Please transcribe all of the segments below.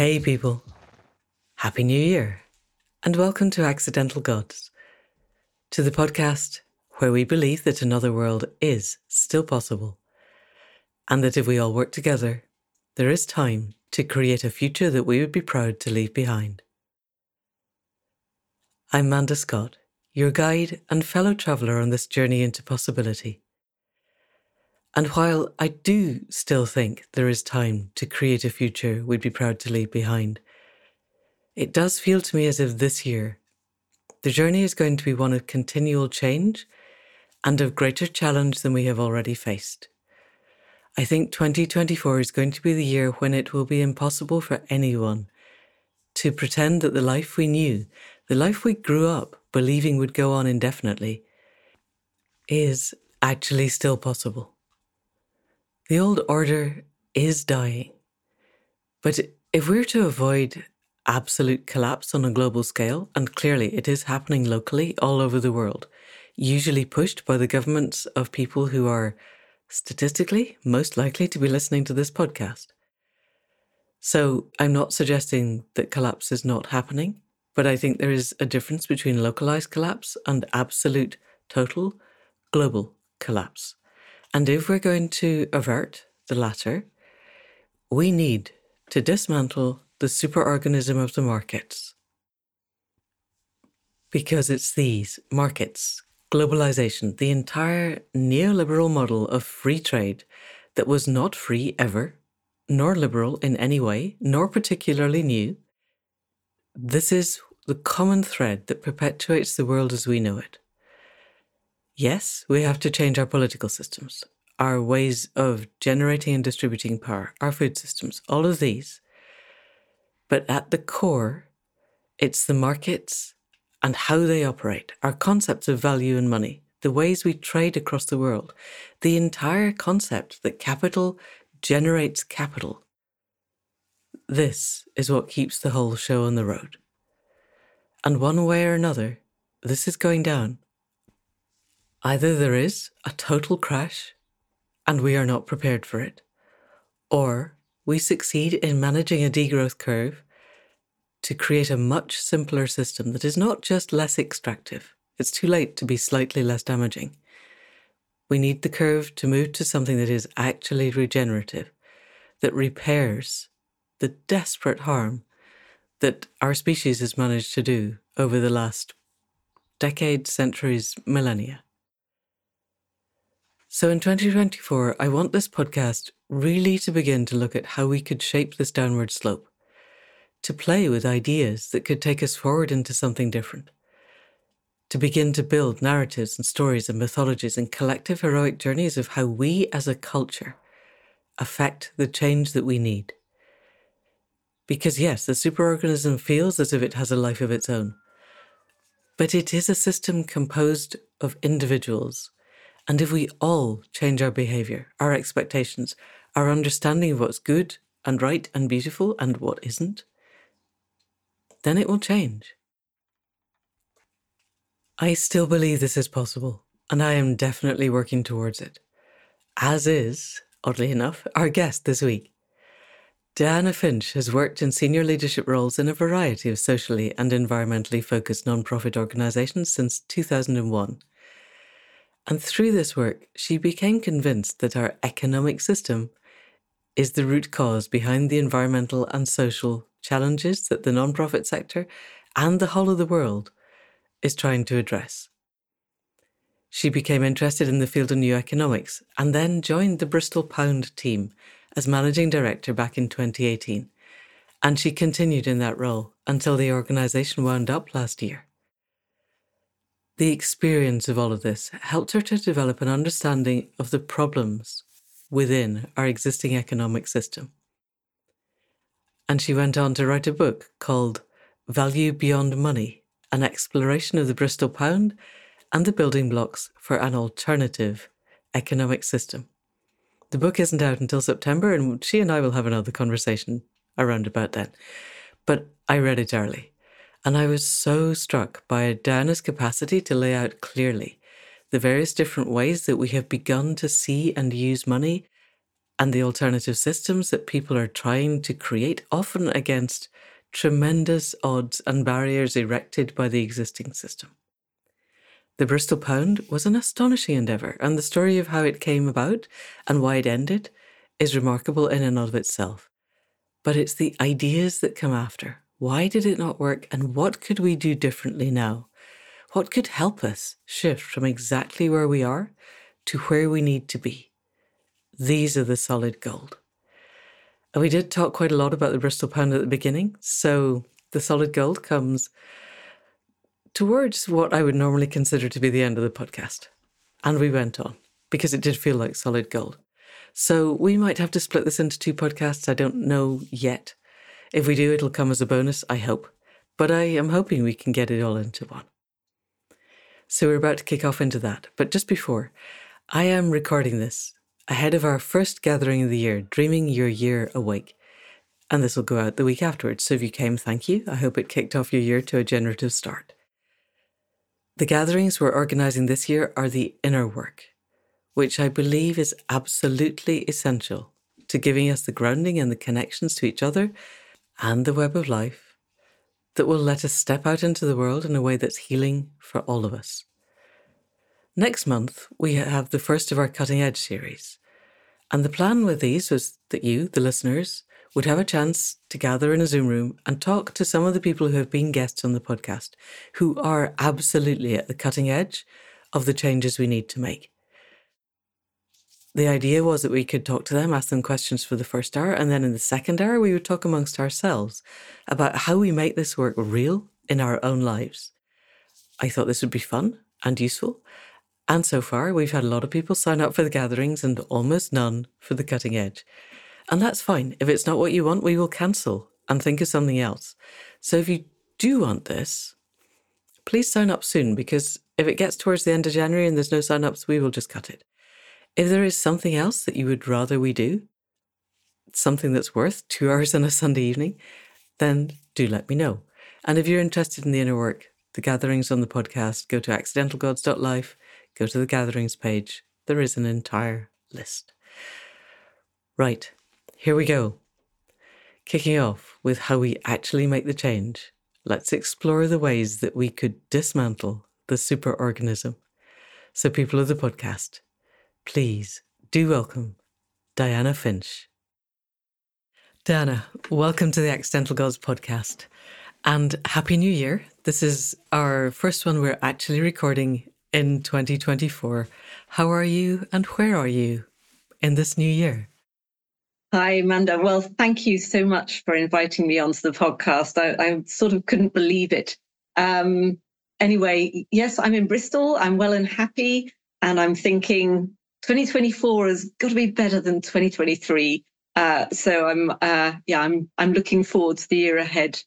Hey, people. Happy New Year, and welcome to Accidental Gods, to the podcast where we believe that another world is still possible, and that if we all work together, there is time to create a future that we would be proud to leave behind. I'm Manda Scott, your guide and fellow traveller on this journey into possibility. And while I do still think there is time to create a future we'd be proud to leave behind, it does feel to me as if this year, the journey is going to be one of continual change and of greater challenge than we have already faced. I think 2024 is going to be the year when it will be impossible for anyone to pretend that the life we knew, the life we grew up believing would go on indefinitely, is actually still possible. The old order is dying. But if we're to avoid absolute collapse on a global scale, and clearly it is happening locally all over the world, usually pushed by the governments of people who are statistically most likely to be listening to this podcast. So I'm not suggesting that collapse is not happening, but I think there is a difference between localized collapse and absolute, total, global collapse. And if we're going to avert the latter, we need to dismantle the superorganism of the markets. Because it's these markets, globalization, the entire neoliberal model of free trade that was not free ever, nor liberal in any way, nor particularly new. This is the common thread that perpetuates the world as we know it. Yes, we have to change our political systems, our ways of generating and distributing power, our food systems, all of these. But at the core, it's the markets and how they operate, our concepts of value and money, the ways we trade across the world, the entire concept that capital generates capital. This is what keeps the whole show on the road. And one way or another, this is going down. Either there is a total crash and we are not prepared for it, or we succeed in managing a degrowth curve to create a much simpler system that is not just less extractive. It's too late to be slightly less damaging. We need the curve to move to something that is actually regenerative, that repairs the desperate harm that our species has managed to do over the last decades, centuries, millennia. So in 2024, I want this podcast really to begin to look at how we could shape this downward slope, to play with ideas that could take us forward into something different, to begin to build narratives and stories and mythologies and collective heroic journeys of how we as a culture affect the change that we need. Because yes, the superorganism feels as if it has a life of its own, but it is a system composed of individuals and if we all change our behavior, our expectations, our understanding of what's good and right and beautiful and what isn't, then it will change. I still believe this is possible, and I am definitely working towards it, as is, oddly enough, our guest this week. Diana Finch has worked in senior leadership roles in a variety of socially and environmentally focused nonprofit organizations since 2001 and through this work, she became convinced that our economic system is the root cause behind the environmental and social challenges that the nonprofit sector and the whole of the world is trying to address. She became interested in the field of new economics and then joined the Bristol Pound team as managing director back in 2018. And she continued in that role until the organisation wound up last year. The experience of all of this helped her to develop an understanding of the problems within our existing economic system. And she went on to write a book called Value Beyond Money An Exploration of the Bristol Pound and the Building Blocks for an Alternative Economic System. The book isn't out until September, and she and I will have another conversation around about then. But I read it early and I was so struck by Diana's capacity to lay out clearly the various different ways that we have begun to see and use money and the alternative systems that people are trying to create, often against tremendous odds and barriers erected by the existing system. The Bristol Pound was an astonishing endeavour, and the story of how it came about and why it ended is remarkable in and of itself. But it's the ideas that come after. Why did it not work, and what could we do differently now? What could help us shift from exactly where we are to where we need to be? These are the solid gold. And we did talk quite a lot about the Bristol Pound at the beginning, so the solid gold comes towards what I would normally consider to be the end of the podcast. And we went on because it did feel like solid gold. So we might have to split this into two podcasts. I don't know yet. If we do, it'll come as a bonus, I hope. But I am hoping we can get it all into one. So we're about to kick off into that. But just before, I am recording this ahead of our first gathering of the year, Dreaming Your Year Awake. And this will go out the week afterwards. So if you came, thank you. I hope it kicked off your year to a generative start. The gatherings we're organising this year are the inner work, which I believe is absolutely essential to giving us the grounding and the connections to each other and the web of life that will let us step out into the world in a way that's healing for all of us. Next month, we have the first of our Cutting Edge series. And the plan with these was that you, the listeners, would have a chance to gather in a Zoom room and talk to some of the people who have been guests on the podcast, who are absolutely at the cutting edge of the changes we need to make. The idea was that we could talk to them, ask them questions for the first hour, and then in the second hour, we would talk amongst ourselves about how we make this work real in our own lives. I thought this would be fun and useful. And so far, we've had a lot of people sign up for the gatherings and almost none for the cutting edge. And that's fine. If it's not what you want, we will cancel and think of something else. So if you do want this, please sign up soon because if it gets towards the end of January and there's no sign ups, we will just cut it. If there is something else that you would rather we do, something that's worth two hours on a Sunday evening, then do let me know. And if you're interested in the inner work, the gatherings on the podcast, go to accidentalgods.life, go to the gatherings page. There is an entire list. Right. Here we go. Kicking off with how we actually make the change, let's explore the ways that we could dismantle the superorganism. So, people of the podcast, please do welcome Diana Finch. Diana, welcome to the Accidental Gods podcast and Happy New Year. This is our first one we're actually recording in 2024. How are you and where are you in this new year? Hi, Manda. Well, thank you so much for inviting me onto the podcast. I, I sort of couldn't believe it. Um, anyway, yes, I'm in Bristol. I'm well and happy. And I'm thinking 2024 has got to be better than 2023. Uh, so I'm, uh, yeah, I'm, I'm looking forward to the year ahead.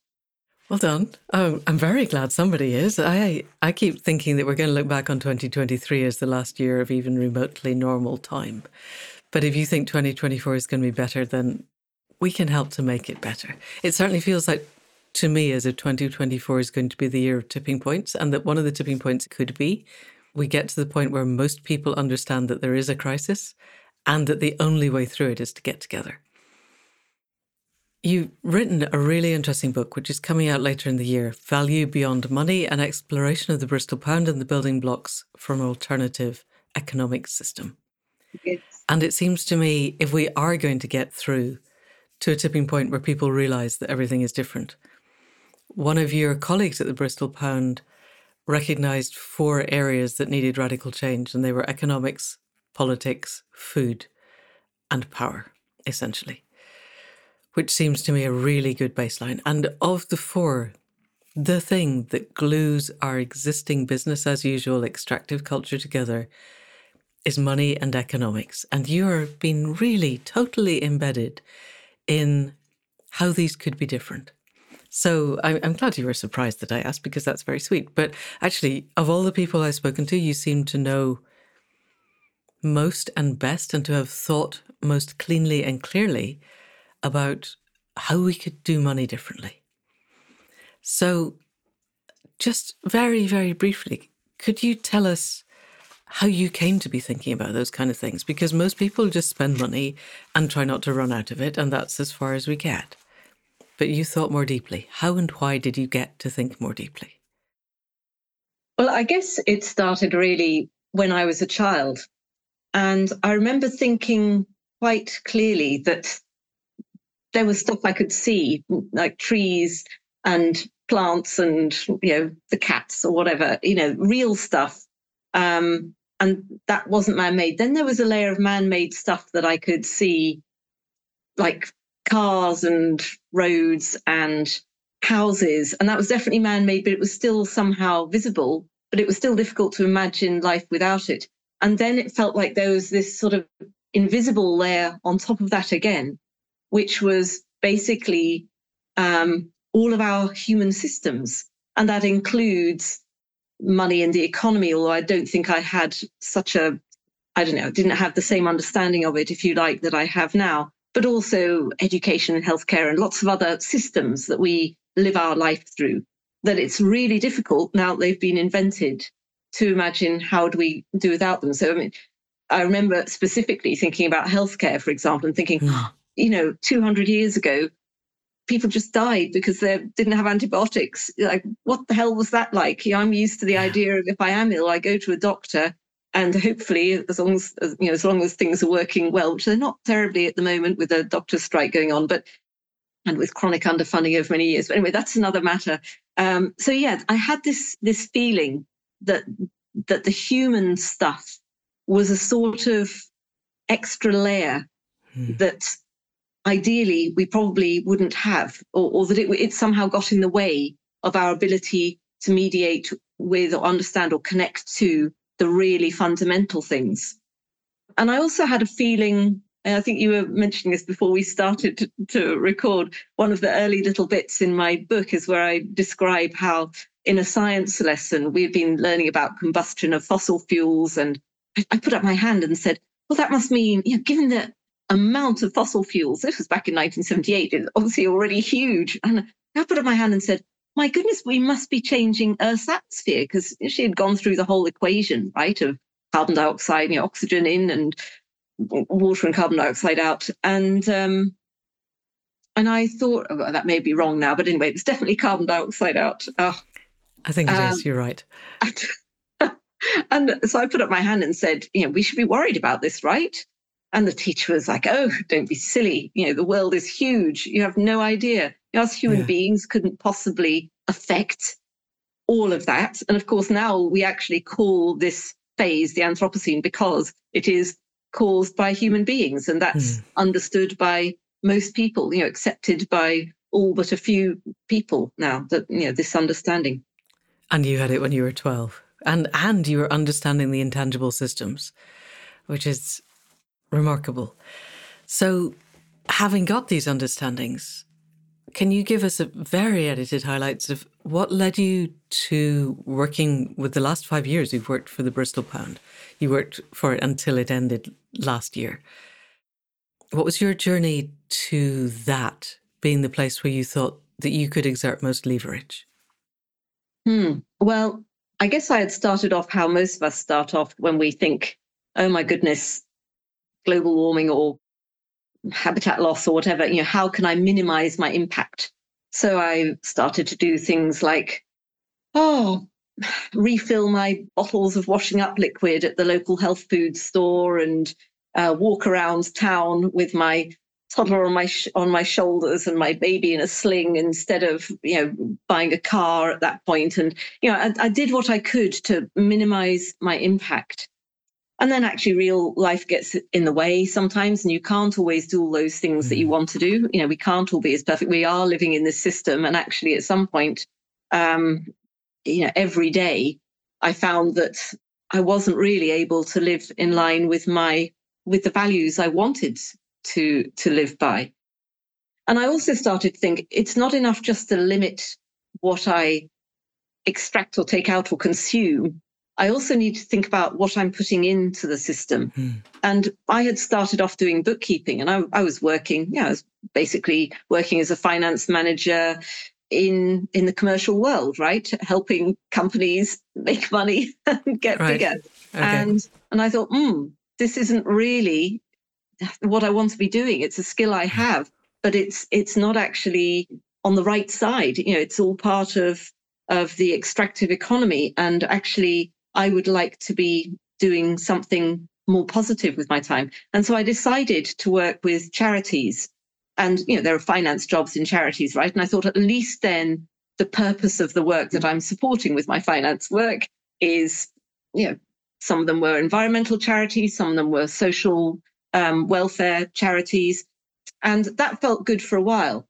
Well done. Oh, I'm very glad somebody is. I I keep thinking that we're going to look back on 2023 as the last year of even remotely normal time. But if you think 2024 is going to be better, then we can help to make it better. It certainly feels like to me as if 2024 is going to be the year of tipping points, and that one of the tipping points could be we get to the point where most people understand that there is a crisis and that the only way through it is to get together. You've written a really interesting book, which is coming out later in the year Value Beyond Money An Exploration of the Bristol Pound and the Building Blocks for an Alternative Economic System. Yes. And it seems to me if we are going to get through to a tipping point where people realize that everything is different, one of your colleagues at the Bristol Pound recognized four areas that needed radical change, and they were economics, politics, food, and power, essentially, which seems to me a really good baseline. And of the four, the thing that glues our existing business as usual extractive culture together is money and economics. And you're being really totally embedded in how these could be different. So I'm glad you were surprised that I asked because that's very sweet. But actually, of all the people I've spoken to, you seem to know most and best and to have thought most cleanly and clearly about how we could do money differently. So, just very, very briefly, could you tell us how you came to be thinking about those kind of things because most people just spend money and try not to run out of it, and that's as far as we get. But you thought more deeply. How and why did you get to think more deeply? Well, I guess it started really when I was a child. And I remember thinking quite clearly that there was stuff I could see, like trees and plants and you know the cats or whatever, you know, real stuff. Um, and that wasn't man-made. Then there was a layer of man-made stuff that I could see, like cars and roads and houses, and that was definitely man-made, but it was still somehow visible. But it was still difficult to imagine life without it. And then it felt like there was this sort of invisible layer on top of that again, which was basically um, all of our human systems. And that includes money and the economy, although I don't think I had such a, I don't know, didn't have the same understanding of it, if you like, that I have now, but also education and healthcare and lots of other systems that we live our life through, that it's really difficult now they've been invented to imagine how do we do without them. So, I mean, I remember specifically thinking about healthcare, for example, and thinking, mm. you know, 200 years ago, people just died because they didn't have antibiotics. Like, what the hell was that like? You know, I'm used to the idea of if I am ill, I go to a doctor, and hopefully, as long as you know, as long as things are working well, which they're not terribly at the moment with a doctor strike going on, but and with chronic underfunding over many years. But anyway, that's another matter. Um, so yeah, I had this this feeling that that the human stuff was a sort of extra layer hmm. that ideally we probably wouldn't have, or, or that it, it somehow got in the way of our ability to mediate with or understand or connect to the really fundamental things. And I also had a feeling, and I think you were mentioning this before we started to, to, record. One of the early little bits in my book is where I describe how, in a science lesson, we've been learning about combustion of fossil fuels. And I, I put up my hand and said, well, that must mean, you know, given the amount of fossil fuels, this was back in 1978, it's obviously already huge. And I put up my hand and said, my goodness, we must be changing Earth's atmosphere because she had gone through the whole equation, right, of carbon dioxide, you know, oxygen in and water and carbon dioxide out. And um, and I thought oh, that may be wrong now, but anyway, it's definitely carbon dioxide out. Oh, I think it um, is. You're right. and so I put up my hand and said, you know, we should be worried about this, right? And the teacher was like, oh, don't be silly. You know, the world is huge. You have no idea. Us human yeah. beings couldn't possibly affect all of that. And of course, now we actually call this phase the Anthropocene because it is caused by human beings. And that's mm. understood by most people, you know, accepted by all but a few people now that, you know, this understanding. And you had it when you were 12. And and you were understanding the intangible systems, which is remarkable. So, having got these understandings, can you give us a very edited highlights of what led you to working with the last five years you've worked for the Bristol Pound? You worked for it until it ended last year. What was your journey to that being the place where you thought that you could exert most leverage? Hmm. Well, I guess I had started off how most of us start off when we think, oh my goodness, global warming or habitat loss or whatever, you know, how can I minimize my impact? So I started to do things like, oh, refill my bottles of washing up liquid at the local health food store and uh, walk around town with my toddler on my sh- on my shoulders and my baby in a sling instead of you know buying a car at that point and you know I, I did what I could to minimize my impact and then actually real life gets in the way sometimes and you can't always do all those things that you mm. want to do. You know we can't all be as perfect. We are living in this system and actually at some point um you know every day i found that i wasn't really able to live in line with my with the values i wanted to to live by. And i also started to think it's not enough just to limit what i extract or take out or consume I also need to think about what I'm putting into the system. Mm. And I had started off doing bookkeeping and I, I was working, yeah, I was basically working as a finance manager in in the commercial world, right? Helping companies make money and get right. bigger. Okay. And and I thought, hmm, this isn't really what I want to be doing. It's a skill I have, but it's it's not actually on the right side. You know, it's all part of of the extractive economy. And actually, I would like to be doing something more positive with my time. And so I decided to work with charities. And you know, there are finance jobs in charities, right? And I thought at least then the purpose of the work that I'm supporting with my finance work is, you know, some of them were environmental charities, some of them were social um, welfare charities. And that felt good for a while.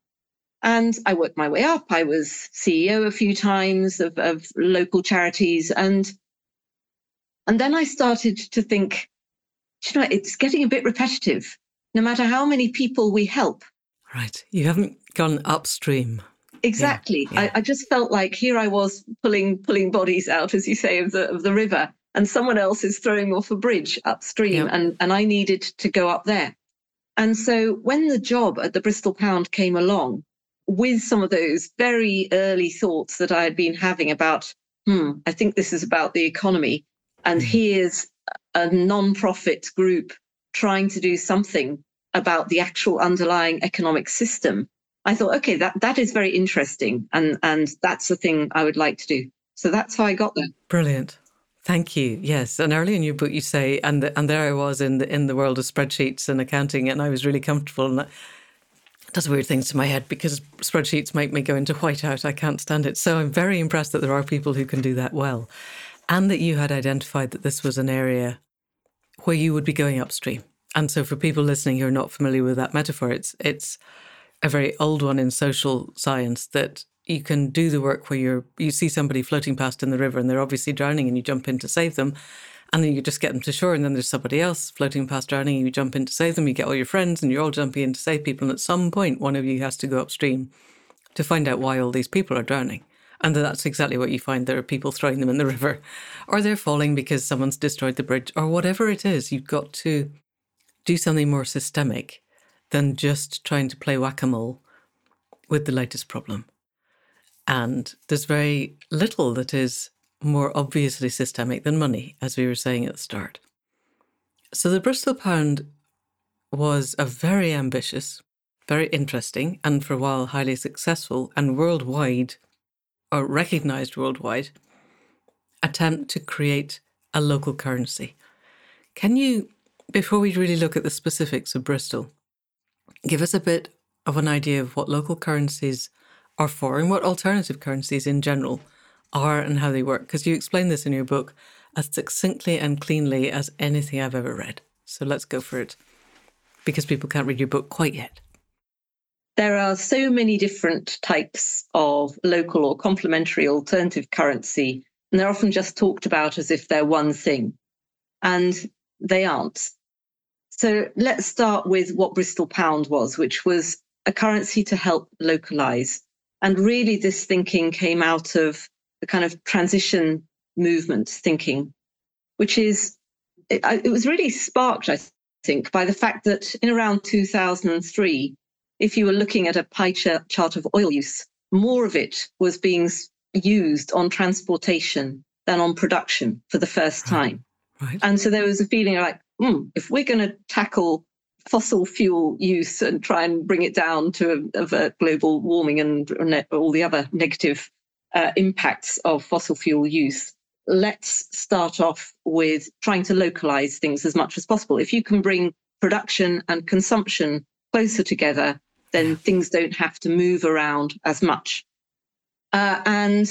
And I worked my way up. I was CEO a few times of, of local charities. And, and then I started to think, you know, it's getting a bit repetitive. No matter how many people we help. Right. You haven't gone upstream. Exactly. Yeah, yeah. I, I, just felt like here I was pulling pulling bodies out, as you say, of the of the river, and someone else is throwing off a bridge upstream, yeah. and and I needed to go up there. And so when the job at the Bristol Pound came along, with some of those very early thoughts that I had been having about, hmm, I think this is about the economy. And mm. here's a non-profit group trying to do something about the actual underlying economic system. I thought, okay, that, that is very interesting. And, and that's the thing I would like to do. So that's how I got there. Brilliant. Thank you. Yes, and early in your book, you say, and the, and there I was in the in the world of spreadsheets and accounting, and I was really comfortable. And that does weird things to my head because spreadsheets make me go into whiteout. I can't stand it. So I'm very impressed that there are people who can do that well. And that you had identified that this was an area where you would be going upstream. And so for people listening who are not familiar with that metaphor, it's it's a very old one in social science that you can do the work where you're you see somebody floating past in the river and they're obviously drowning and you jump in to save them and then you just get them to shore, and then there's somebody else floating past drowning, and you jump in to save them. You get all your friends, and you're all jumping in to save people. And at some point, one of you has to go upstream to find out why all these people are drowning. And that's exactly what you find. There are people throwing them in the river, or they're falling because someone's destroyed the bridge, or whatever it is. You've got to do something more systemic than just trying to play whack a mole with the latest problem. And there's very little that is more obviously systemic than money, as we were saying at the start. So the Bristol Pound was a very ambitious, very interesting, and for a while highly successful and worldwide, or recognized worldwide, attempt to create a local currency. Can you, before we really look at the specifics of Bristol, give us a bit of an idea of what local currencies are for and what alternative currencies in general are and how they work, because you explain this in your book as succinctly and cleanly as anything I've ever read. So let's go for it, because people can't read your book quite yet. There are so many different types of local or complementary alternative currency, and they're often just talked about as if they're one thing, and they aren't. So let's start with what Bristol Pound was, which was a currency to help localize. And really, this thinking came out of the kind of transition movement thinking, which is, it, it was really sparked, I think, by the fact that in around 2003, if you were looking at a pie chart of oil use, more of it was being used on transportation than on production for the first time. Right. And so there was a feeling like, hmm, if we're going to tackle fossil fuel use and try and bring it down to avert global warming and all the other negative uh, impacts of fossil fuel use, let's start off with trying to localize things as much as possible. If you can bring production and consumption closer together, then things don't have to move around as much. Uh, and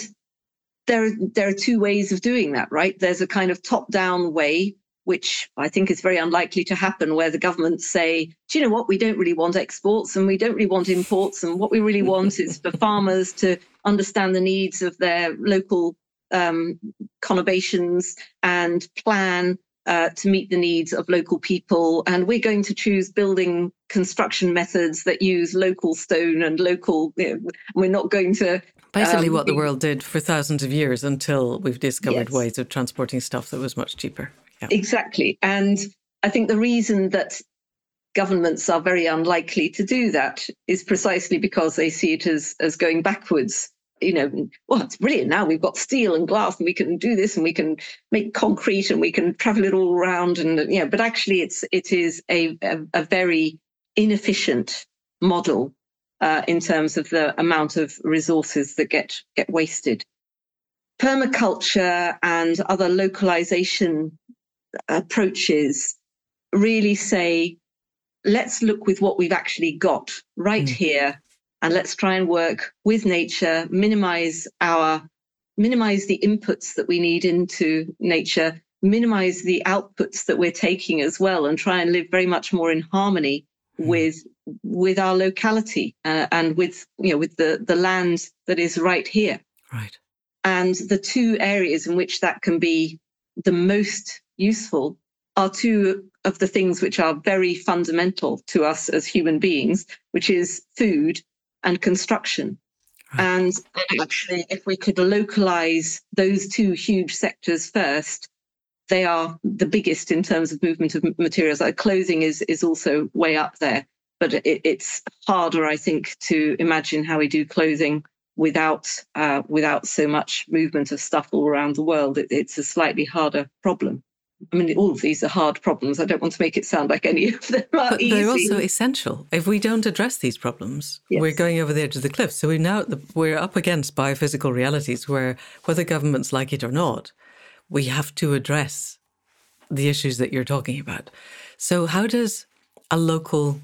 there, there are two ways of doing that, right? There's a kind of top down way, which I think is very unlikely to happen, where the governments say, do you know what? We don't really want exports and we don't really want imports. And what we really want is for farmers to understand the needs of their local um, conurbations and plan uh, to meet the needs of local people. And we're going to choose building construction methods that use local stone and local, you know, we're not going to. Basically, um, what the world did for thousands of years until we've discovered yes. ways of transporting stuff that was much cheaper. Yeah. Exactly. And I think the reason that governments are very unlikely to do that is precisely because they see it as, as going backwards you know, well, it's brilliant. Now we've got steel and glass and we can do this and we can make concrete and we can travel it all around. And, you know, but actually it's, it is a, a, a very inefficient model uh, in terms of the amount of resources that get, get wasted. Permaculture and other localization approaches really say, let's look with what we've actually got right mm. here and let's try and work with nature, minimize our minimize the inputs that we need into nature, minimize the outputs that we're taking as well, and try and live very much more in harmony mm. with with our locality uh, and with you know with the the land that is right here. Right. And the two areas in which that can be the most useful are two of the things which are very fundamental to us as human beings, which is food and construction. Right. And actually, if we could localize those two huge sectors first, they are the biggest in terms of movement of materials. Like clothing is is also way up there, but it, it's harder, I think, to imagine how we do clothing without uh, without so much movement of stuff all around the world. It, it's a slightly harder problem. I mean, all of these are hard problems. I don't want to make it sound like any of them are but easy. They're also essential. If we don't address these problems, yes. we're going over the edge of the cliff. So we're now we're up against biophysical realities where, whether governments like it or not, we have to address the issues that you're talking about. So how does a local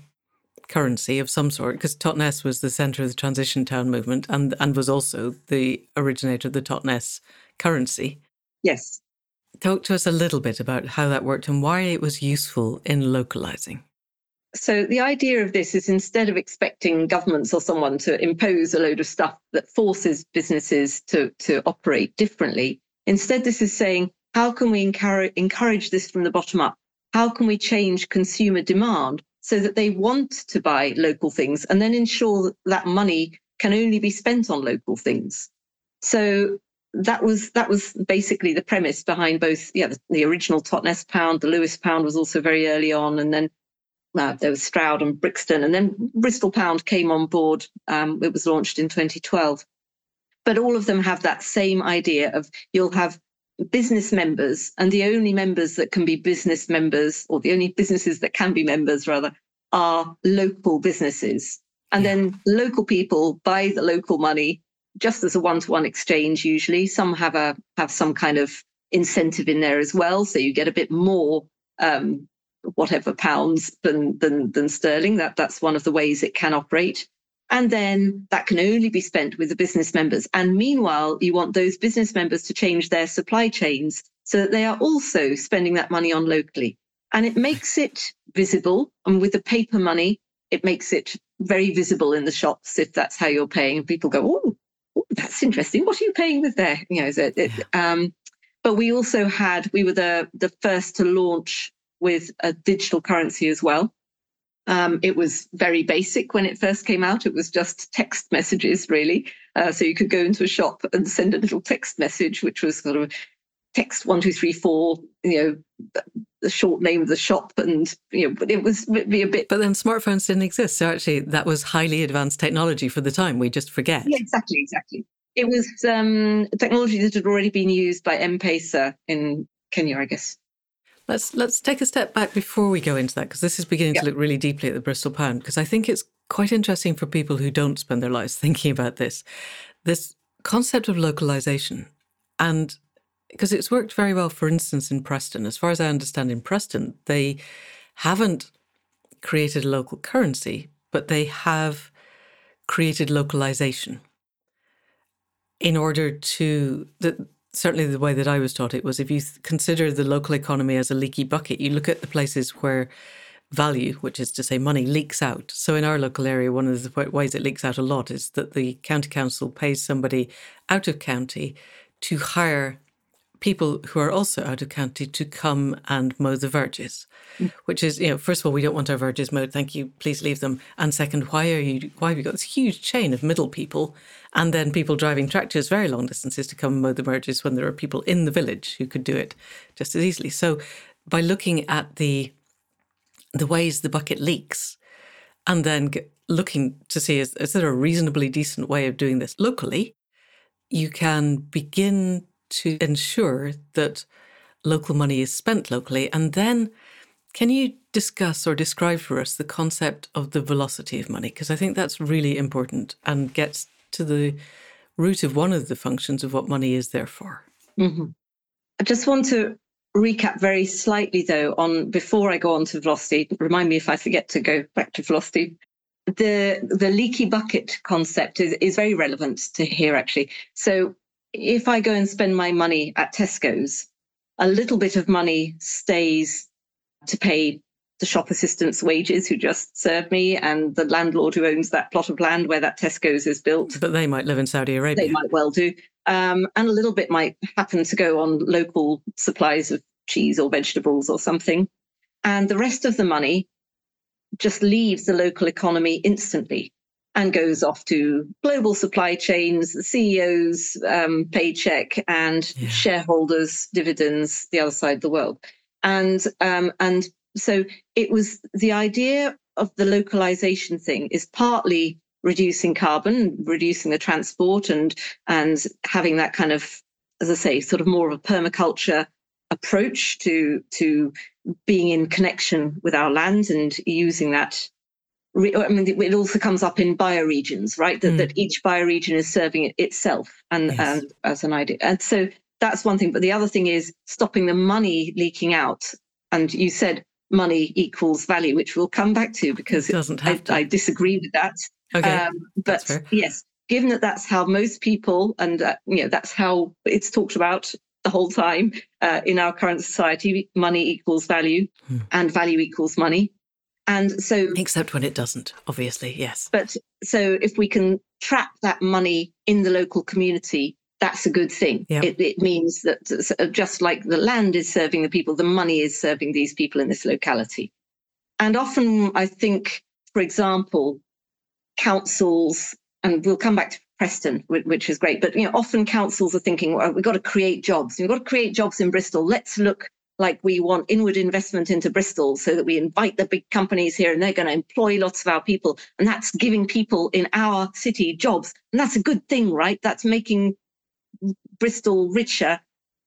currency of some sort, because Totnes was the centre of the transition town movement and and was also the originator of the Totnes currency. Yes. Talk to us a little bit about how that worked and why it was useful in localizing. So, the idea of this is instead of expecting governments or someone to impose a load of stuff that forces businesses to, to operate differently, instead, this is saying, how can we encourage, encourage this from the bottom up? How can we change consumer demand so that they want to buy local things and then ensure that, that money can only be spent on local things? So, that was that was basically the premise behind both yeah the, the, original Totnes pound, the Lewes pound was also very early on, and then uh, there was Stroud and Brixton, and then Bristol pound came on board. Um, it was launched in 2012, but all of them have that same idea of you'll have business members, and the only members that can be business members, or the only businesses that can be members rather, are local businesses. And yeah. then local people buy the local money just as a one-to-one exchange usually some have a have some kind of incentive in there as well. So you get a bit more um, whatever pounds than, than than sterling. That that's one of the ways it can operate. And then that can only be spent with the business members. And meanwhile you want those business members to change their supply chains so that they are also spending that money on locally. And it makes it visible. And with the paper money it makes it very visible in the shops if that's how you're paying. People go oh that's interesting. What are you paying with there? You know, it, it, um, but we also had, we were the, the first to launch with a digital currency as well. Um, it was very basic when it first came out. It was just text messages, really. Uh, so you could go into a shop and send a little text message, which was sort of text one two three four you know the short name of the shop and you know but it was be a bit but then smartphones didn't exist so actually that was highly advanced technology for the time we just forget. Yeah exactly exactly. It was um, technology that had already been used by m-pesa in kenya i guess. Let's let's take a step back before we go into that because this is beginning to look really deeply at the bristol pound because i think it's quite interesting for people who don't spend their lives thinking about this. This concept of localization and because it's worked very well, for instance, in Preston. As far as I understand, in Preston, they haven't created a local currency, but they have created localization in order to the, certainly the way that I was taught it was if you consider the local economy as a leaky bucket, you look at the places where value, which is to say money, leaks out. So in our local area, one of the ways it leaks out a lot is that the county council pays somebody out of county to hire people who are also out of county to come and mow the verges, mm. which is, you know, first of all, we don't want our verges mowed. Thank you. Please leave them. And second, why are you, why have you got this huge chain of middle people and then people driving tractors very long distances to come and mow the verges when there are people in the village who could do it just as easily? So by looking at the, the ways the bucket leaks and then looking to see is, is there a reasonably decent way of doing this locally? you can begin to ensure that local money is spent locally. And then, can you discuss or describe for us the concept of the velocity of money? Because I think that's really important and gets to the root of one of the functions of what money is there for. Mm-hmm. I just want to recap very slightly though on before I go on to velocity. Remind me if I forget to go back to velocity. The the leaky bucket concept is, is very relevant to here actually. So if I go and spend my money at Tesco's, a little bit of money stays to pay the shop assistant's wages who just served me and the landlord who owns that plot of land where that Tesco's is built. But they might live in Saudi Arabia. They might well do. Um, and a little bit might happen to go on local supplies of cheese or vegetables or something. And the rest of the money just leaves the local economy instantly and goes off to global supply chains, the CEO's um, paycheck, and yeah. shareholders' dividends the other side of the world. And um, and so it was the idea of the localization thing is partly reducing carbon, reducing the transport, and and having that kind of, as I say, sort of more of a permaculture approach to to being in connection with our land and using that I mean, it also comes up in bioregions, right? That, mm. that each bioregion is serving it itself and, yes. and as an idea. And so that's one thing. But the other thing is stopping the money leaking out. And you said money equals value, which we'll come back to because it doesn't have I, to. I disagree with that. Okay. Um, but yes, given that that's how most people, and uh, you know, that's how it's talked about the whole time uh, in our current society, money equals value, hmm. and value equals money. And so, except when it doesn't, obviously, yes. But so if we can trap that money in the local community, that's a good thing. It, it, means that just like the land is serving the people, the money is serving these people in this locality. And often, I think, for example, councils, and we'll come back to Preston, which is great, but you know, often councils are thinking, well, we've got to create jobs. We've got to create jobs in Bristol. Let's look like we want inward investment into Bristol so that we invite the big companies here and they're going to employ lots of our people. And that's giving people in our city jobs. And that's a good thing, right? That's making Bristol richer.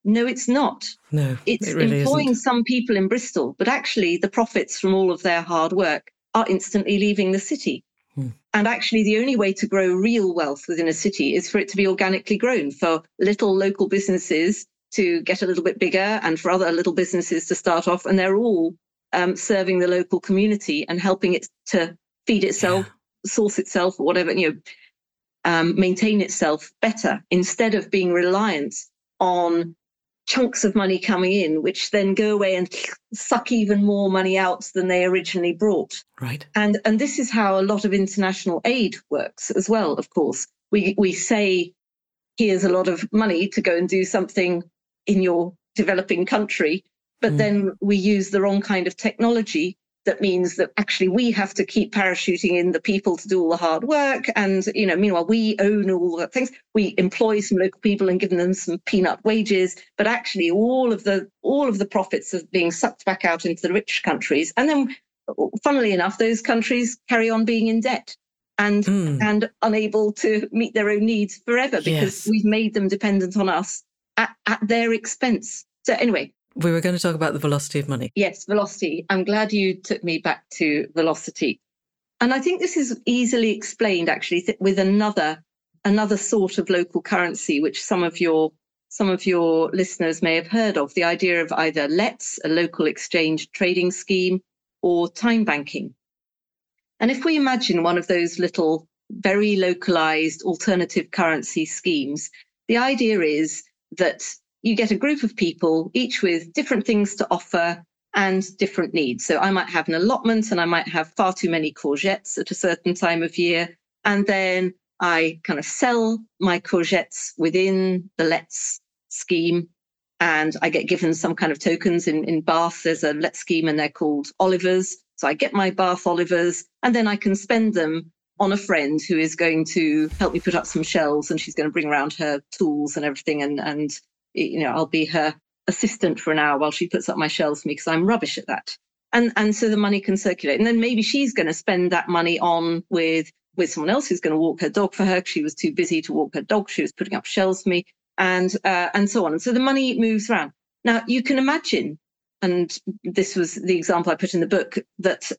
No, it's not. No, it's it really employing isn't. some people in Bristol, but actually the profits from all of their hard work are instantly leaving the city. Hmm. And actually, the only way to grow real wealth within a city is for it to be organically grown, for little local businesses to get a little bit bigger and for other little businesses to start off. And they're all um, serving the local community and helping it to feed itself, yeah. source itself, or whatever, you know, um, maintain itself better instead of being reliant on chunks of money coming in, which then go away and suck even more money out than they originally brought. Right. And and this is how a lot of international aid works as well. Of course, we we say here's a lot of money to go and do something in your developing country, but mm. then we use the wrong kind of technology that means that actually we have to keep parachuting in the people to do all the hard work and you know meanwhile we own all the things we employ some local people and give them some peanut wages but actually all of the all of the profits are being sucked back out into the rich countries and then funnily enough those countries carry on being in debt and mm. and unable to meet their own needs forever because yes. we've made them dependent on us at, at their expense. So, anyway. We were going to talk about the velocity of money. Yes, velocity. I'm glad you took me back to velocity. And I think this is easily explained actually with another another sort of local currency, which some of your some of your listeners may have heard of, the idea of either LETS, a local exchange trading scheme, or time banking. And if we imagine one of those little very localized alternative currency schemes, the idea is that you get a group of people, each with different things to offer and different needs. So I might have an allotment and I might have far too many courgettes at a certain time of year. And then I kind of sell my courgettes within the LETS scheme. And I get given some kind of tokens in, in Bath. There's a LETS scheme and they're called Olivers. So I get my Bath Olivers and then I can spend them on a friend who is going to help me put up some shelves and she's going to bring around her tools and everything and and you know I'll be her assistant for an hour while she puts up my shelves for me because I'm rubbish at that. And and so the money can circulate. And then maybe she's going to spend that money on with with someone else who's going to walk her dog for her. She was too busy to walk her dog. She was putting up shelves for me, and uh, and so on. And so the money moves around. Now you can imagine, and this was the example I put in the book that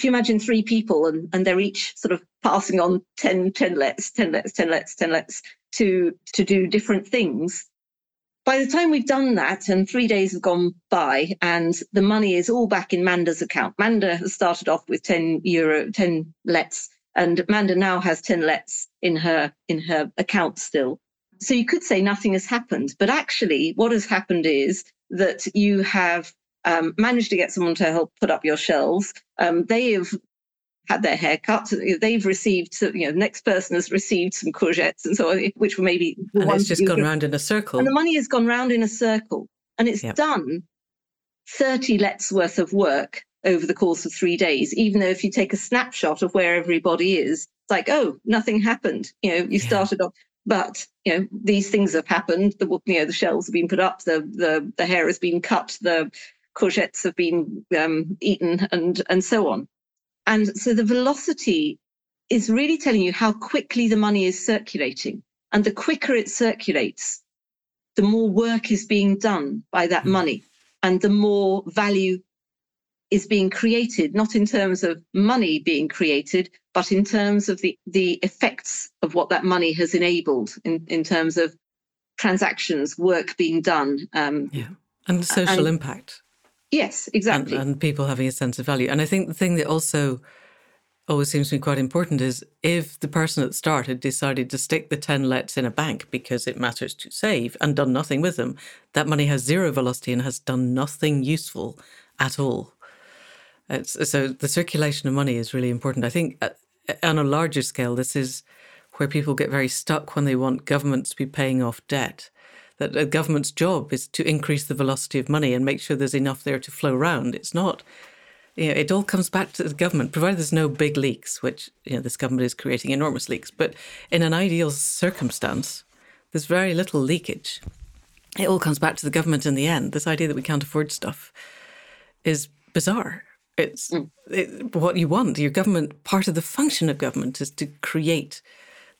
if you imagine three people and, and they're each sort of passing on 10, 10 LETS, 10 LETS, 10 LETS, 10 LETS to, to do different things. By the time we've done that and three days have gone by and the money is all back in Manda's account, Manda has started off with 10 euro, 10 LETS, and Manda now has 10 LETS in her, in her account still. So you could say nothing has happened, but actually what has happened is that you have um, managed to get someone to help put up your shelves. Um, they have had their hair cut. They've received, you know, the next person has received some courgettes and so on, which were maybe the and it's just gone round in a circle. And the money has gone round in a circle, and it's yep. done thirty LETS worth of work over the course of three days. Even though if you take a snapshot of where everybody is, it's like, oh, nothing happened. You know, you yeah. started off. But you know these things have happened. The you know the shelves have been put up. The the the hair has been cut. The courgettes have been um, eaten and, and so on. And so the velocity is really telling you how quickly the money is circulating. And the quicker it circulates, the more work is being done by that hmm. money and the more value is being created, not in terms of money being created, but in terms of the, the effects of what that money has enabled in, in terms of transactions, work being done. Um, yeah. And social and, impact. Yes, exactly. And, and, people having a sense of value. And I think the thing that also always seems to be quite important is if the person at the start had decided to stick the 10 LETS in a bank because it matters to save and done nothing with them, that money has zero velocity and has done nothing useful at all. It's, so the circulation of money is really important. I think uh, on a larger scale, this is where people get very stuck when they want governments to be paying off debt that a government's job is to increase the velocity of money and make sure there's enough there to flow around. It's not, you know, it all comes back to the government, provided there's no big leaks, which, you know, this government is creating enormous leaks. But in an ideal circumstance, there's very little leakage. It all comes back to the government in the end. This idea that we can't afford stuff is bizarre. It's mm. it, what you want. Your government, part of the function of government is to create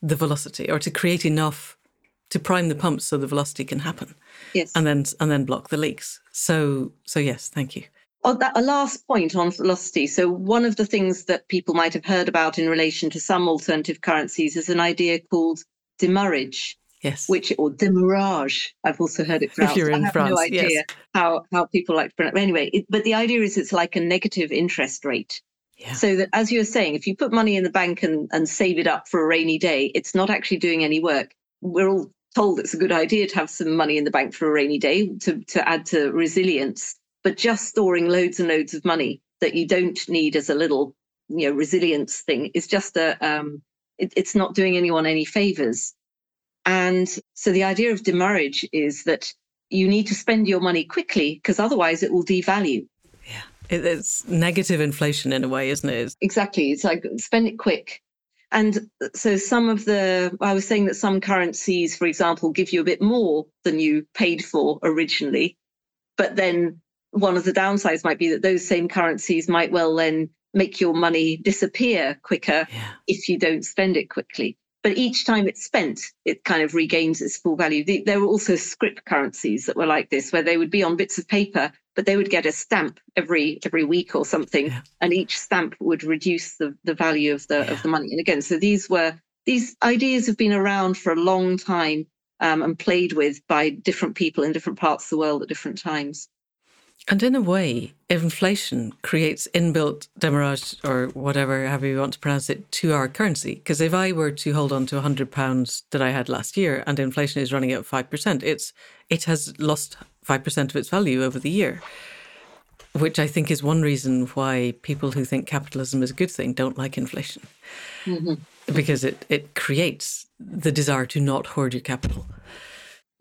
the velocity or to create enough to prime the pumps so the velocity can happen. Yes. And then and then block the leaks. So so yes, thank you. Oh, that, a last point on velocity. So one of the things that people might have heard about in relation to some alternative currencies is an idea called demurrage. Yes. Which or demurrage. I've also heard it pronounced. If you're in I have France, no idea yes. how how people like to pronounce. It. Anyway, it, but the idea is it's like a negative interest rate. Yeah. So that as you were saying, if you put money in the bank and, and save it up for a rainy day, it's not actually doing any work. We're all told it's a good idea to have some money in the bank for a rainy day to, to add to resilience, but just storing loads and loads of money that you don't need as a little, you know, resilience thing is just a, um, it, it's not doing anyone any favors. And so the idea of demurrage is that you need to spend your money quickly because otherwise it will devalue. Yeah, it's negative inflation in a way, isn't it? Exactly. It's like spend it quick and uh, so some of the, I was saying that some currencies, for example, give you a bit more than you paid for originally. But then one of the downsides might be that those same currencies might well then make your money disappear quicker yeah. if you don't spend it quickly. But each time it's spent, it kind of regains its full value. There were also scrip currencies that were like this, where they would be on bits of paper but they would get a stamp every every week or something, yeah. and each stamp would reduce the, the value of the yeah. of the money. And again, so these were these ideas have been around for a long time um, and played with by different people in different parts of the world at different times. And in a way, inflation creates inbuilt demurrage or whatever, however you want to pronounce it, to our currency. Because if I were to hold on to £100 that I had last year and inflation is running at 5%, it's it has lost 5% of its value over the year, which I think is one reason why people who think capitalism is a good thing don't like inflation. Mm-hmm. Because it, it creates the desire to not hoard your capital.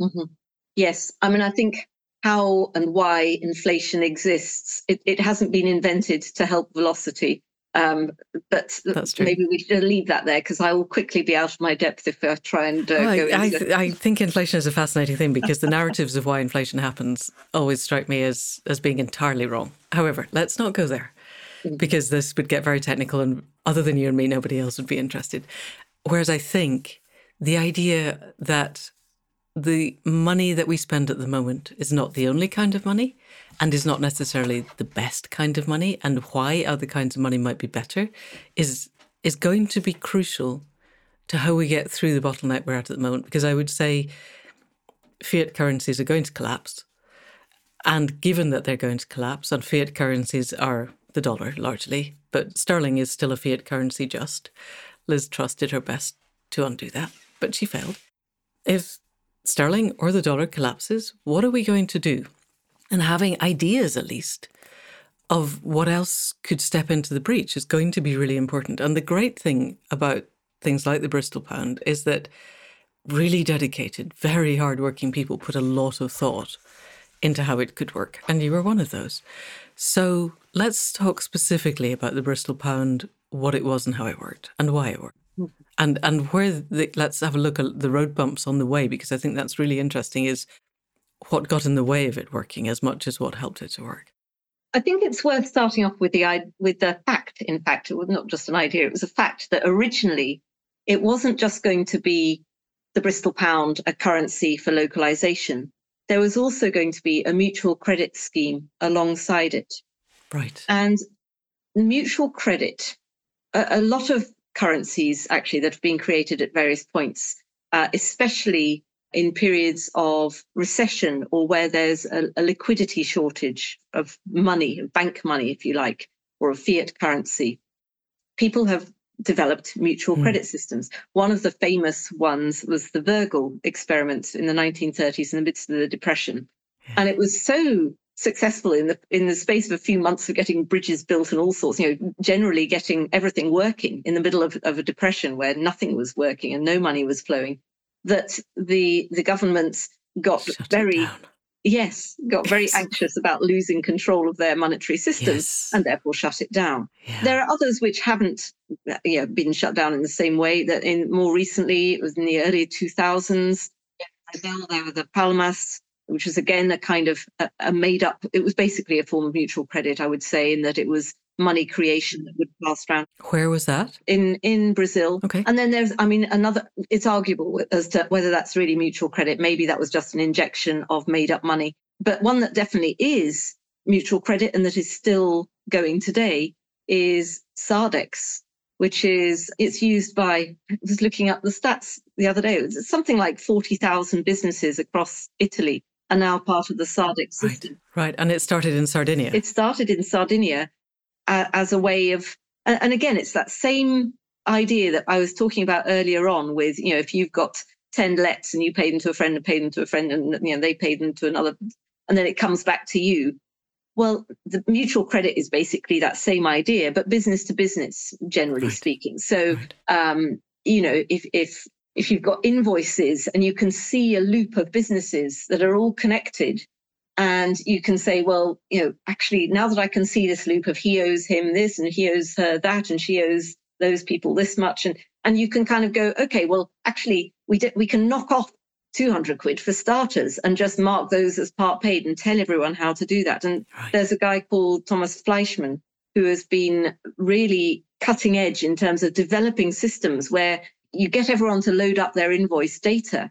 Mm-hmm. Yes. I mean, I think how and why inflation exists, it, it hasn't been invented to help velocity. Um, but maybe we should leave that there because I will quickly be out of my depth if I try and uh, go I, into... I, I think inflation is a fascinating thing because the narratives of why inflation happens always strike me as as being entirely wrong. However, let's not go there mm. because this would get very technical and other than you and me, nobody else would be interested. Whereas I think the idea that the money that we spend at the moment is not the only kind of money and is not necessarily the best kind of money and why other kinds of money might be better is is going to be crucial to how we get through the bottleneck we're at at the moment because I would say fiat currencies are going to collapse and given that they're going to collapse and fiat currencies are the dollar largely but sterling is still a fiat currency just Liz Truss did her best to undo that but she failed if sterling or the dollar collapses, what are we going to do? And having ideas, at least, of what else could step into the breach is going to be really important. And the great thing about things like the Bristol Pound is that really dedicated, very hardworking people put a lot of thought into how it could work. And you were one of those. So let's talk specifically about the Bristol Pound, what it was and how it worked, and why it worked mm-hmm. and and where the, let's have a look at the road bumps on the way because I think that's really interesting. Is what got in the way of it working as much as what helped it to work. I think it's worth starting off with the with the fact. In fact, it was not just an idea; it was a fact that originally it wasn't just going to be the Bristol pound, a currency for localization. There was also going to be a mutual credit scheme alongside it. Right. And mutual credit, a, a lot of currencies actually that have been created at various points, uh, especially in periods of recession or where there's a, a, liquidity shortage of money, bank money, if you like, or a fiat currency. People have developed mutual mm. credit systems. One of the famous ones was the Wörgl experiment in the 1930s in the midst of the Depression. And it was so successful in the in the space of a few months of getting bridges built and all sorts, you know, generally getting everything working in the middle of, of a depression where nothing was working and no money was flowing, that the the governments got Shut very yes, got very yes. anxious about losing control of their monetary systems yes. and therefore shut it down. Yeah. There are others which haven't uh, you know, been shut down in the same way that in more recently, it was in the early 2000s, there were the Palmas which was again a kind of a, a made up, it was basically a form of mutual credit, I would say, in that it was money creation that would pass around. Where was that? In in Brazil. Okay. And then there's, I mean, another. It's arguable as to whether that's really mutual credit. Maybe that was just an injection of made up money. But one that definitely is mutual credit and that is still going today is Sardex, which is it's used by. I was looking up the stats the other day. It's something like forty thousand businesses across Italy are now part of the Sardex system. Right, right. And it started in Sardinia. It started in Sardinia uh, as a way of, and, again, it's that same idea that I was talking about earlier on with, you know, if you've got 10 LETS and you pay them to a friend and pay them to a friend and, you know, they pay them to another, and then it comes back to you. Well, the mutual credit is basically that same idea, but business to business, generally right. speaking. So, right. um, you know, if if if you've got invoices and you can see a loop of businesses that are all connected and you can say well you know actually now that i can see this loop of he owes him this and he owes her that and she owes those people this much. And and you can kind of go okay well actually we did, we can knock off 200 quid for starters and just mark those as part paid and tell everyone how to do that. And right. there's a guy called thomas fleischmann who has been really cutting edge in terms of developing systems where you get everyone to load up their invoice data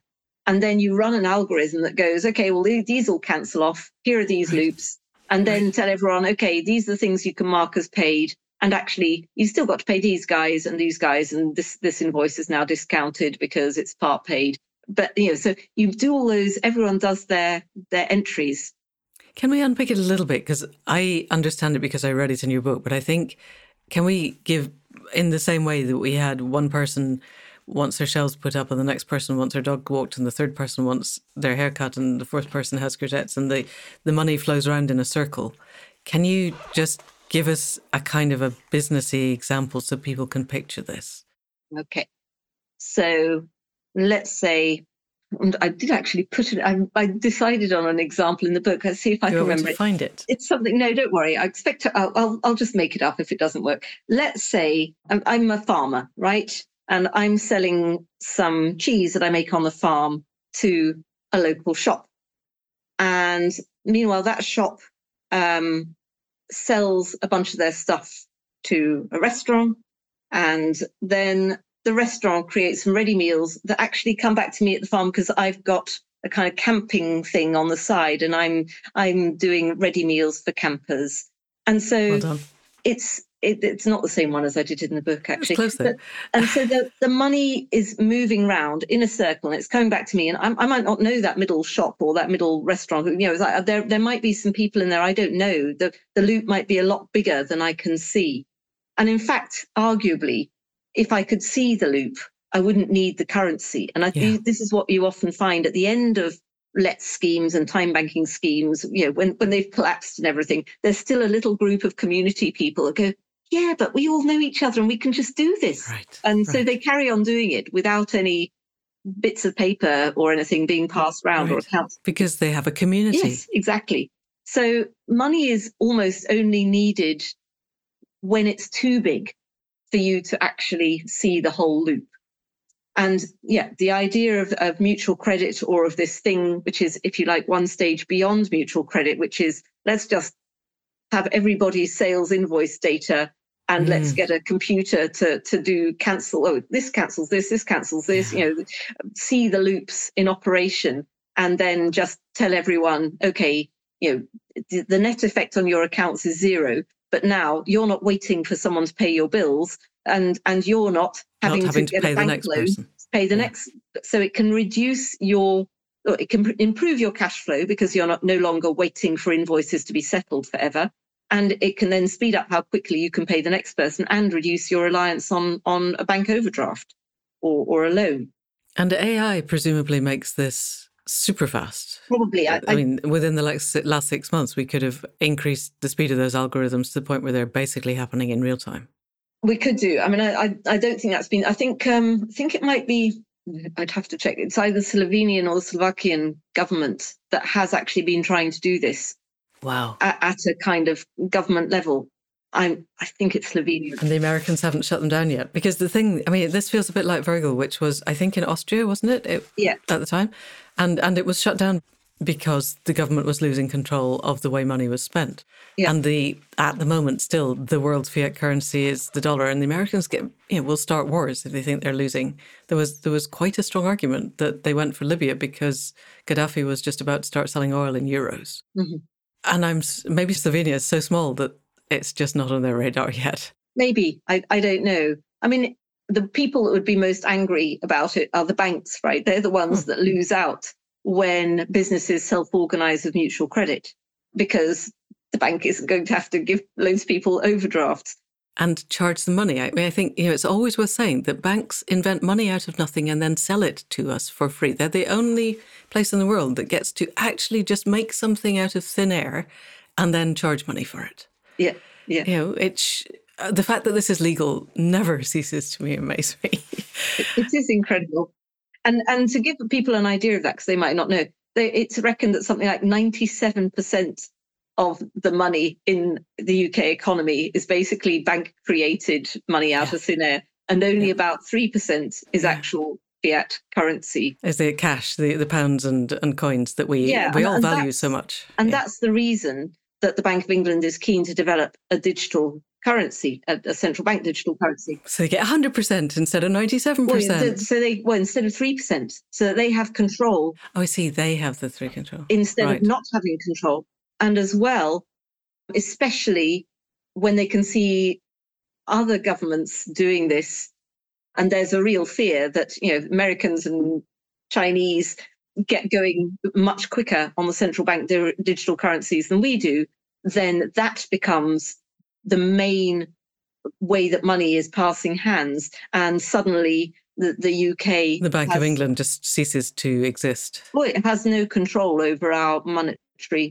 and then you run an algorithm that goes okay well these all cancel off. Here are these loops. And then right. tell everyone okay these are the things you can mark as paid. And actually you've still got to pay these guys and these guys. And this this invoice is now discounted because it's part paid. But you know so you do all those. Everyone does their their entries. Can we unpick it a little bit? Because i understand it because i read it in your book. But i think can we give in the same way that we had one person wants their shelves put up, and the next person wants their dog walked, and the third person wants their haircut, and the fourth person has courgettes, and the, the money flows around in a circle. Can you just give us a kind of a businessy example so people can picture this? Okay. So let's say, and I did actually put it, I, I decided on an example in the book. Let's see if I can remember find it. It's something, no, don't worry. I expect to, I'll, I'll, I'll just make it up if it doesn't work. Let's say I'm, I'm a farmer, right? And I'm selling some cheese that I make on the farm to a local shop. And meanwhile, that shop um, sells a bunch of their stuff to a restaurant And then the restaurant creates some ready meals that actually come back to me at the farm because I've got a kind of camping thing on the side and I'm I'm doing ready meals for campers. And so well it's it, it's not the same one as I did in the book actually. Close but, and so the, the money is moving round in a circle and it's coming back to me. And I, I might not know that middle shop or that middle restaurant. You know, like, uh, there there might be some people in there I don't know. The the loop might be a lot bigger than I can see. And in fact, arguably, if I could see the loop, I wouldn't need the currency. And I yeah. think this is what you often find at the end of LETS schemes and time banking schemes, you know, when, when they've collapsed and everything, there's still a little group of community people that go, yeah, but we all know each other and we can just do this. Right, and right. so they carry on doing it without any bits of paper or anything being passed around right. or accounts. Because they have a community. Yes, exactly. So money is almost only needed when it's too big for you to actually see the whole loop. And yeah, the idea of, of mutual credit or of this thing, which is, if you like, one stage beyond mutual credit, which is let's just have everybody's sales invoice data and mm. let's get a computer to to do cancel oh this cancels this this cancels this yeah. you know see the loops in operation and then just tell everyone okay you know the, the net effect on your accounts is zero but now you're not waiting for someone to pay your bills and and you're not having, not having to, to pay the next loan, person. pay the yeah. next so it can reduce your it can improve your cash flow because you're not no longer waiting for invoices to be settled forever and it can then speed up how quickly you can pay the next person and reduce your reliance on on a bank overdraft or, or a loan and ai presumably makes this super fast. Probably. I, I, mean, within the last, last six months, we could have increased the speed of those algorithms to the point where they're basically happening in real time. We could do. I mean, I, I, don't think that's been. I think um, I think it might be. I'd have to check. It's either Slovenian or Slovakian government that has actually been trying to do this. Wow. At, at a kind of government level. I'm, I think it's Slovenia. And the Americans haven't shut them down yet. Because the thing, I mean, this feels a bit like Wörgl, which was, I think, in Austria, wasn't it? it yeah. At the time and and it was shut down because the government was losing control of the way money was spent. Yeah. And the at the moment still the world's fiat currency is the dollar and the Americans get you know will start wars if they think they're losing. There was there was quite a strong argument that they went for Libya because Gaddafi was just about to start selling oil in euros. Mm-hmm. And I'm maybe Slovenia is so small that it's just not on their radar yet. Maybe I I don't know. I mean the people that would be most angry about it are the banks, right? They're the ones hmm. that lose out when businesses self organize with mutual credit because the bank isn't going to have to give loans of people overdrafts. And charge the money. I mean, I think you know it's always worth saying that banks invent money out of nothing and then sell it to us for free. They're the only place in the world that gets to actually just make something out of thin air and then charge money for it. Yeah, yeah. You know, it's uh, the fact that this is legal never ceases to amaze me. it is incredible. And and to give people an idea of that, because they might not know, they, it's reckoned that something like 97% of the money in the UK economy is basically bank created money out yeah. of thin air, and only yeah. about 3% is yeah. actual fiat currency. Is the cash, the, the pounds and, and coins that we, yeah, we and, all and value so much. And that's the reason that the Bank of England is keen to develop a digital currency, a, a, central bank digital currency. So they get 100% instead of 97%. Well, so they, well, instead of 3%, so that they have control. Oh, I see. They have the three control. Instead right. of not having control. And as well, especially when they can see other governments doing this, and there's a real fear that, you know, Americans and Chinese get going much quicker on the central bank di- digital currencies than we do, then that becomes the main way that money is passing hands. And suddenly the, the UK. The Bank has, of England just ceases to exist. Well, it has no control over our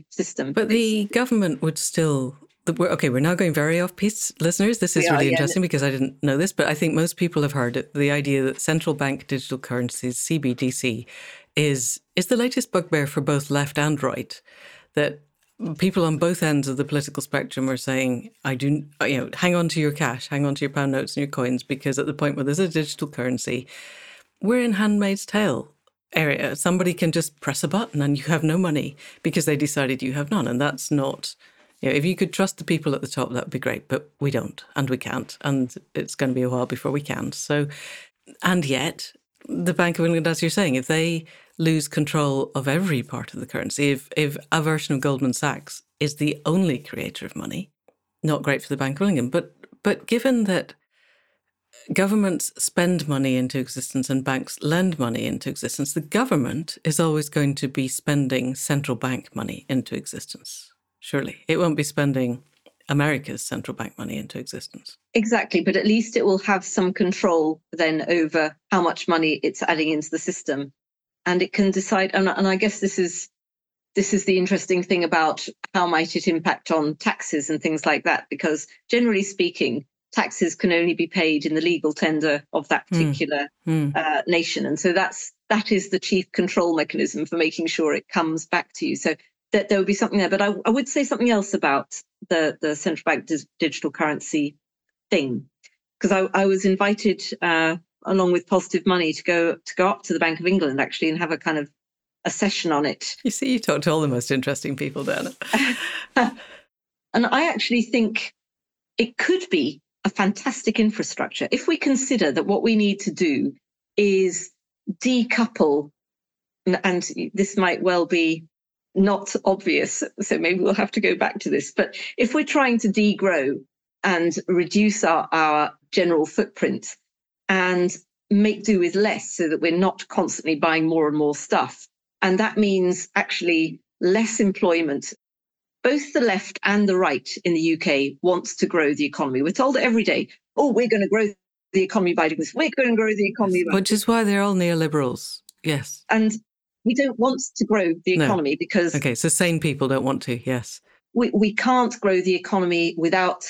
system. But the government would still. We're, okay, we're now going very off piece, listeners. This is really interesting because I didn't know this, but I think most people have heard it, the idea that central bank digital currencies, CBDC, is is the latest bugbear for both left and right. That people on both ends of the political spectrum are saying, I do, you know, hang on to your cash, hang on to your pound notes and your coins, because at the point where there's a digital currency, we're in handmaid's tale area. Somebody can just press a button and you have no money because they decided you have none. And that's not You know, if you could trust the people at the top, that would be great, but we don't, and we can't, and it's going to be a while before we can. So, and yet, the Bank of England, as you're saying, if they lose control of every part of the currency, if if a version of Goldman Sachs is the only creator of money, not great for the Bank of England. But but given that governments spend money into existence and banks lend money into existence, the government is always going to be spending central bank money into existence. Surely. It won't be spending America's central bank money into existence. Exactly. But at least it will have some control then over how much money it's adding into the system. And it can decide, and, and I guess this is this is the interesting thing about how might it impact on taxes and things like that because generally speaking taxes can only be paid in the legal tender of that hmm. particular mm. Uh, nation and so that's that is the chief control mechanism for making sure it comes back to you so that there would be something there but I, I, would say something else about the the central bank dis- digital currency thing because I, I, was invited uh, along with positive money to go to go up to the bank of england actually and have a kind of a session on it. You see, you talk to all the most interesting people, Dan. and I actually think it could be a fantastic infrastructure if we consider that what we need to do is decouple, and this might well be not obvious, so maybe we'll have to go back to this. But if we're trying to degrow and reduce our, our general footprint and make do with less so that we're not constantly buying more and more stuff, and that means actually less employment. Both the left and the right in the UK wants to grow the economy. We're told every day, oh, we're going to grow the economy by doing this. We're going to grow the economy. Which is why they're all neoliberals. Yes. And we don't want to grow the economy no. because. Okay, so sane people don't want to, yes. We, we can't grow the economy without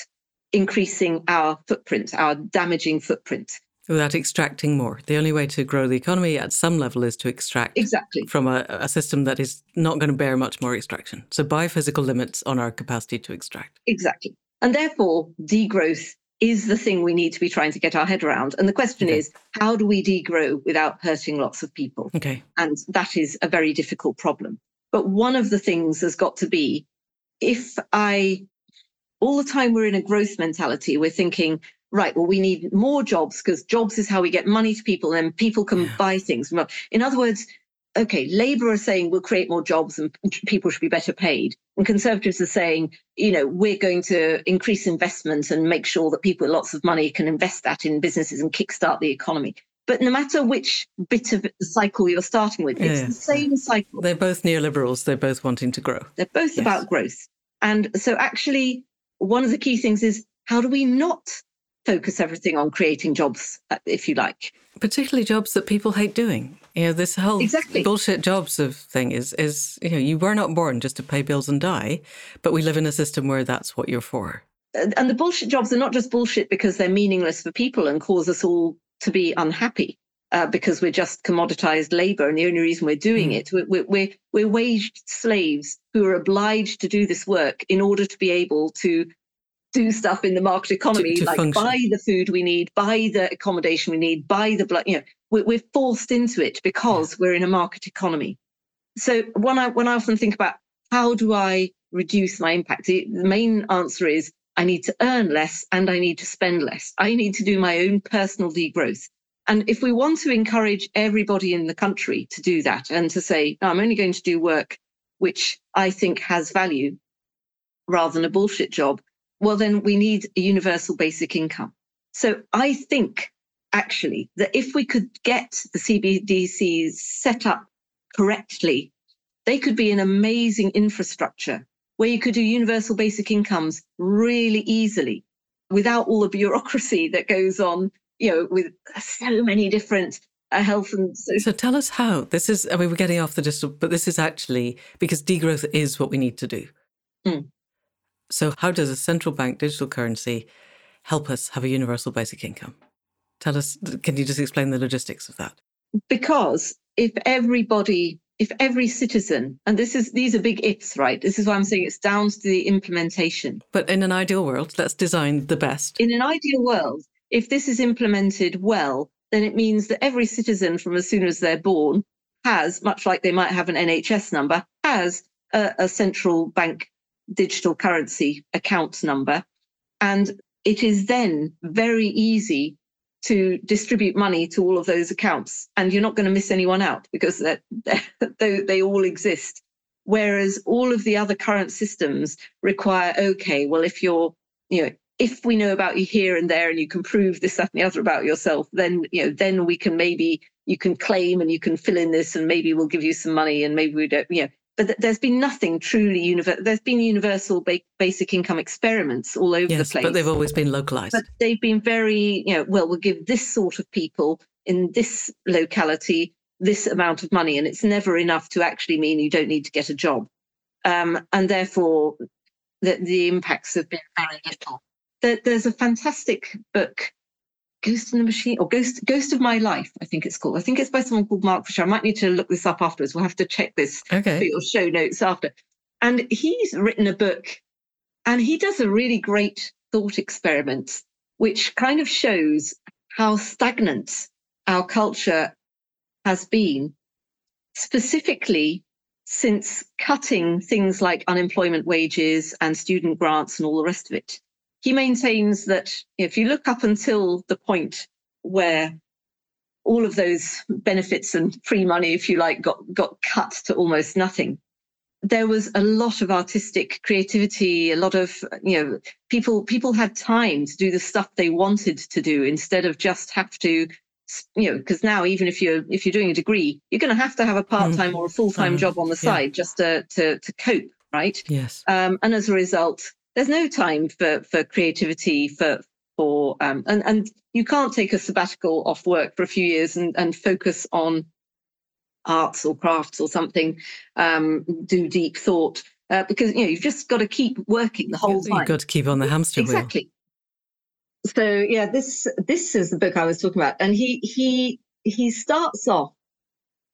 increasing our footprint, our damaging footprint without extracting more. The only way to grow the economy at some level is to extract exactly from a, a system that is not going to bear much more extraction. So by physical limits on our capacity to extract. Exactly. And therefore, degrowth is the thing we need to be trying to get our head around. And the question okay. is, how do we degrow without hurting lots of people? Okay. And that is a very difficult problem. But one of the things has got to be if I, all the time we're in a growth mentality, we're thinking, right, well, we need more jobs because jobs is how we get money to people and people can yeah. buy things. In other words, okay, Labour are saying we'll create more jobs and people should be better paid. And Conservatives are saying, you know, we're going to increase investment and make sure that people with lots of money can invest that in businesses and kickstart the economy. But no matter which bit of the cycle you're starting with, it's yeah. the same cycle. They're both neoliberals. They're both wanting to grow. They're both yes. about growth. And so, actually, one of the key things is how do we not focus everything on creating jobs, uh, if you like. Particularly jobs that people hate doing. You know, this whole exactly. bullshit jobs of thing is is you know, you were not born just to pay bills and die, but we live in a system where that's what you're for. And the bullshit jobs are not just bullshit because they're meaningless for people and cause us all to be unhappy. Uh, because we're just commoditized labor, and the only reason we're doing mm. it, we're, we're, we're waged slaves who are obliged to do this work in order to be able to do stuff in the market economy, to, to like function. buy the food we need, buy the accommodation we need, buy the blood. You know, we're, we're forced into it because yeah. we're in a market economy. So when I when I often think about how do I reduce my impact, the main answer is I need to earn less and I need to spend less. I need to do my own personal degrowth. And if we want to encourage everybody in the country to do that and to say, no, I'm only going to do work which I think has value rather than a bullshit job, well, then we need a universal basic income. So I think actually that if we could get the CBDCs set up correctly, they could be an amazing infrastructure where you could do universal basic incomes really easily without all the bureaucracy that goes on, you know, with so many different uh, health and so. so tell us how this is i mean we're getting off the digital but this is actually because degrowth is what we need to do mm. So, how does a central bank digital currency help us have a universal basic income? Tell us, can you just explain the logistics of that? Because if everybody, if every citizen, and this is these are big ifs, right? This is why I'm saying it's down to the implementation. But in an ideal world, let's design the best. In an ideal world, if this is implemented well, then it means that every citizen from as soon as they're born has, much like they might have an NHS number, has a, a central bank digital currency account number. And it is then very easy to distribute money to all of those accounts. And you're not going to miss anyone out because they, they all exist. Whereas all of the other current systems require, okay, well, if you're, you know, if we know about you here and there and you can prove this, that, and the other about yourself, then, you know, then we can maybe, you can claim and you can fill in this and maybe we'll give you some money and maybe we don't, you know, but there's been nothing truly universal. There's been universal ba- basic income experiments all over yes, the place, but they've always been localized. But they've been very, you know, well, we'll give this sort of people in this locality this amount of money, and it's never enough to actually mean you don't need to get a job, um, and therefore the, the impacts have been very little. There, there's a fantastic book Ghost in the Machine or Ghost Ghost of My Life, I think it's called. I think it's by someone called Mark Fisher. I might need to look this up afterwards. We'll have to check this okay. for your show notes after. And he's written a book and he does a really great thought experiment, which kind of shows how stagnant our culture has been, specifically since cutting things like unemployment wages and student grants and all the rest of it he maintains that if you look up until the point where all of those benefits and free money, if you like, got, got cut to almost nothing, there was a lot of artistic creativity, a lot of, you know, people people had time to do the stuff they wanted to do instead of just have to you know because now even if you're if you're doing a degree you're going to have to have a part-time mm. or a full-time um, job on the side yeah. just to, to to cope right yes um, and as a result there's no time for for creativity for for um, and and you can't take a sabbatical off work for a few years and and focus on arts or crafts or something um, do deep thought uh, because you know you've just got to keep working the whole time you've got to keep on the hamster wheel. Exactly. So yeah this this is the book i was talking about and he he he starts off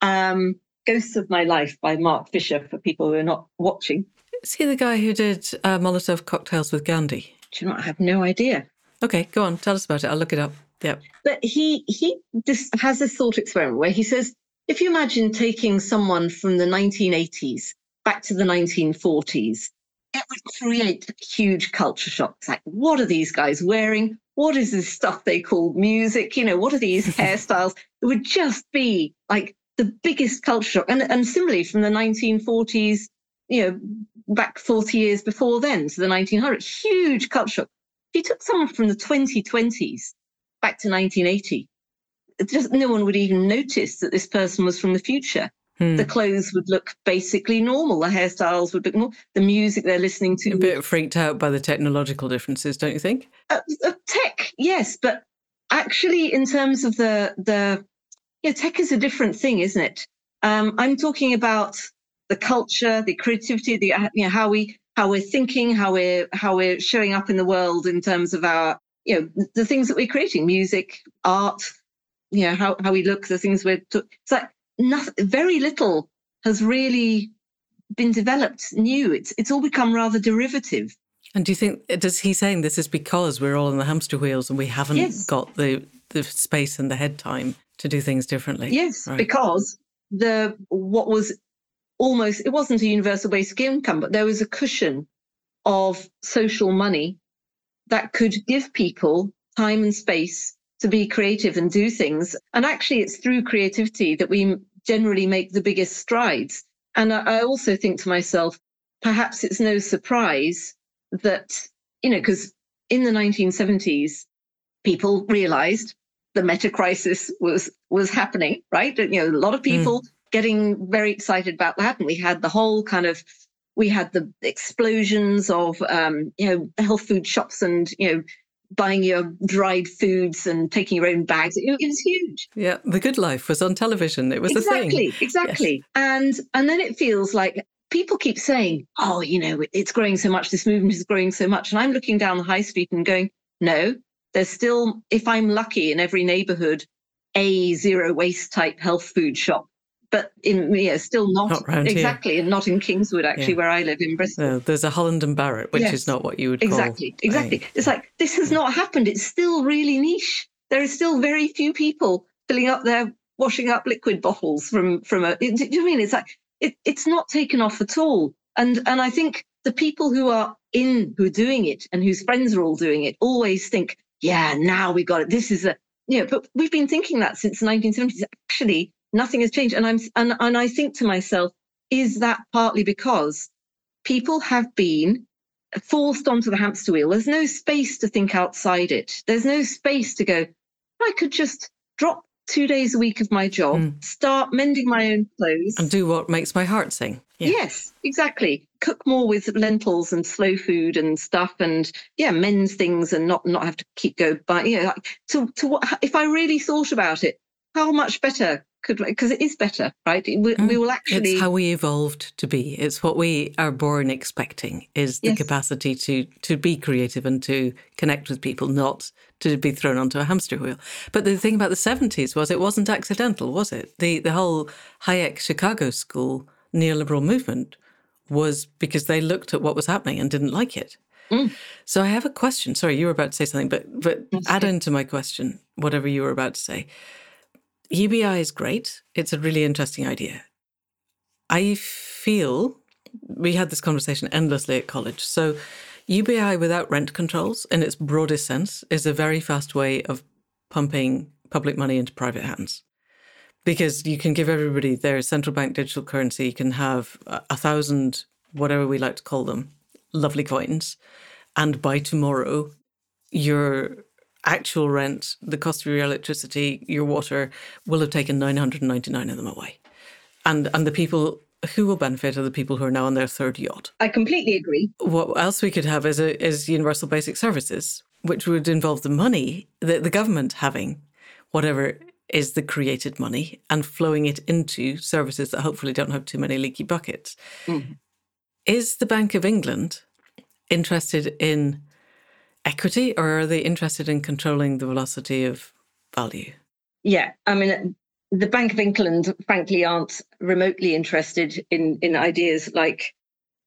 um ghosts of my life by mark fisher for people who are not watching is he the guy who did uh, Molotov cocktails with Gandhi? Do you know? I have no idea. Okay, go on. Tell us about it. I'll look it up. Yep. But he he just has this thought experiment where he says, if you imagine taking someone from the 1980s back to the 1940s, it would create huge culture shocks. Like, what are these guys wearing? What is this stuff they call music? You know, what are these hairstyles? It would just be like the biggest culture shock. And, and similarly, from the 1940s, you know, back 40 years before then to the 1900s, huge culture shock. If you took someone from the 2020s back to 1980, just no one would even notice that this person was from the future. Hmm. The clothes would look basically normal. The hairstyles would look normal. The music they're listening to. A bit freaked out by the technological differences, don't you think? Uh, uh, tech, yes, but actually, in terms of the the, yeah, tech is a different thing, isn't it? Um, I'm talking about the culture, the creativity, the uh, you know how we how we're thinking, how we're how we're showing up in the world in terms of our you know the things that we're creating, music, art, you know how how we look, the things we're. T- it's like nothing, very little has really been developed new. It's it's all become rather derivative. And do you think does he saying this is because we're all in the hamster wheels and we haven't yes. got the the space and the head time to do things differently? Yes, right. because the what was almost, it wasn't a universal basic income, but there was a cushion of social money that could give people time and space to be creative and do things. And actually, it's through creativity that we generally make the biggest strides. And I also think to myself, perhaps it's no surprise that, you know, because in the 1970s, people realized the meta crisis was was happening, right? You know, a lot of hmm. people mm getting very excited about that. And we had the whole kind of we had the explosions of um, you know health food shops and you know buying your dried foods and taking your own bags. It, it was huge. Yeah, the good life was on television. It was exactly, exactly. Yes. And and then it feels like people keep saying, "Oh, you know, it's growing so much. This movement is growing so much." And I'm looking down the high street and going, "No, there's still, if I'm lucky, in every neighborhood, a zero waste type health food shop but in yeah, still not, not exactly, here. and not in Kingswood actually, yeah. where I live in Bristol. No, there's a Holland and Barrett, which yes. is not what you would exactly, call exactly. A... It's like this has not happened. It's still really niche. There are still very few people filling up their washing up liquid bottles from from a. Do you mean it's like it, it's not taken off at all? And and I think the people who are in, who are doing it and whose friends are all doing it always think, yeah, now we got it. This is a, you know, but we've been thinking that since the 1970s. Actually, nothing has changed. And I'm, and, and I think to myself, is that partly because people have been forced onto the hamster wheel? There's no space to think outside it. There's no space to go, I could just drop two days a week of my job, mm. start mending my own clothes. And do what makes my heart sing. Yeah. Yes, exactly. Cook more with lentils and slow food and stuff, and yeah, mend things and not not have to keep go by. You know, like, to to what if I really thought about it, how much better could because it is better, right? We, mm. we, will actually. It's how we evolved to be. It's what we are born expecting is the yes. capacity to to be creative and to connect with people, not to be thrown onto a hamster wheel. But the thing about the seventies was it wasn't accidental, was it? The the whole Hayek Chicago School neoliberal movement was because they looked at what was happening and didn't like it. Mm. So I have a question. Sorry, you were about to say something, but but add into my question whatever you were about to say. UBI is great. It's a really interesting idea. I feel we had this conversation endlessly at college. So, UBI without rent controls, in its broadest sense, is a very fast way of pumping public money into private hands. Because you can give everybody their central bank digital currency, you can have a thousand, whatever we like to call them, lovely coins. And by tomorrow, your actual rent, the cost of your electricity, your water, will have taken 999 of them away. And, and the people who will benefit are the people who are now on their third yacht. I completely agree. What else we could have is, a, is universal basic services, which would involve the money, that the government having whatever is the created money and flowing it into services that hopefully don't have too many leaky buckets. Mm-hmm. Is the Bank of England interested in equity or are they interested in controlling the velocity of value? Yeah, I mean, the Bank of England, frankly, aren't remotely interested in, in ideas like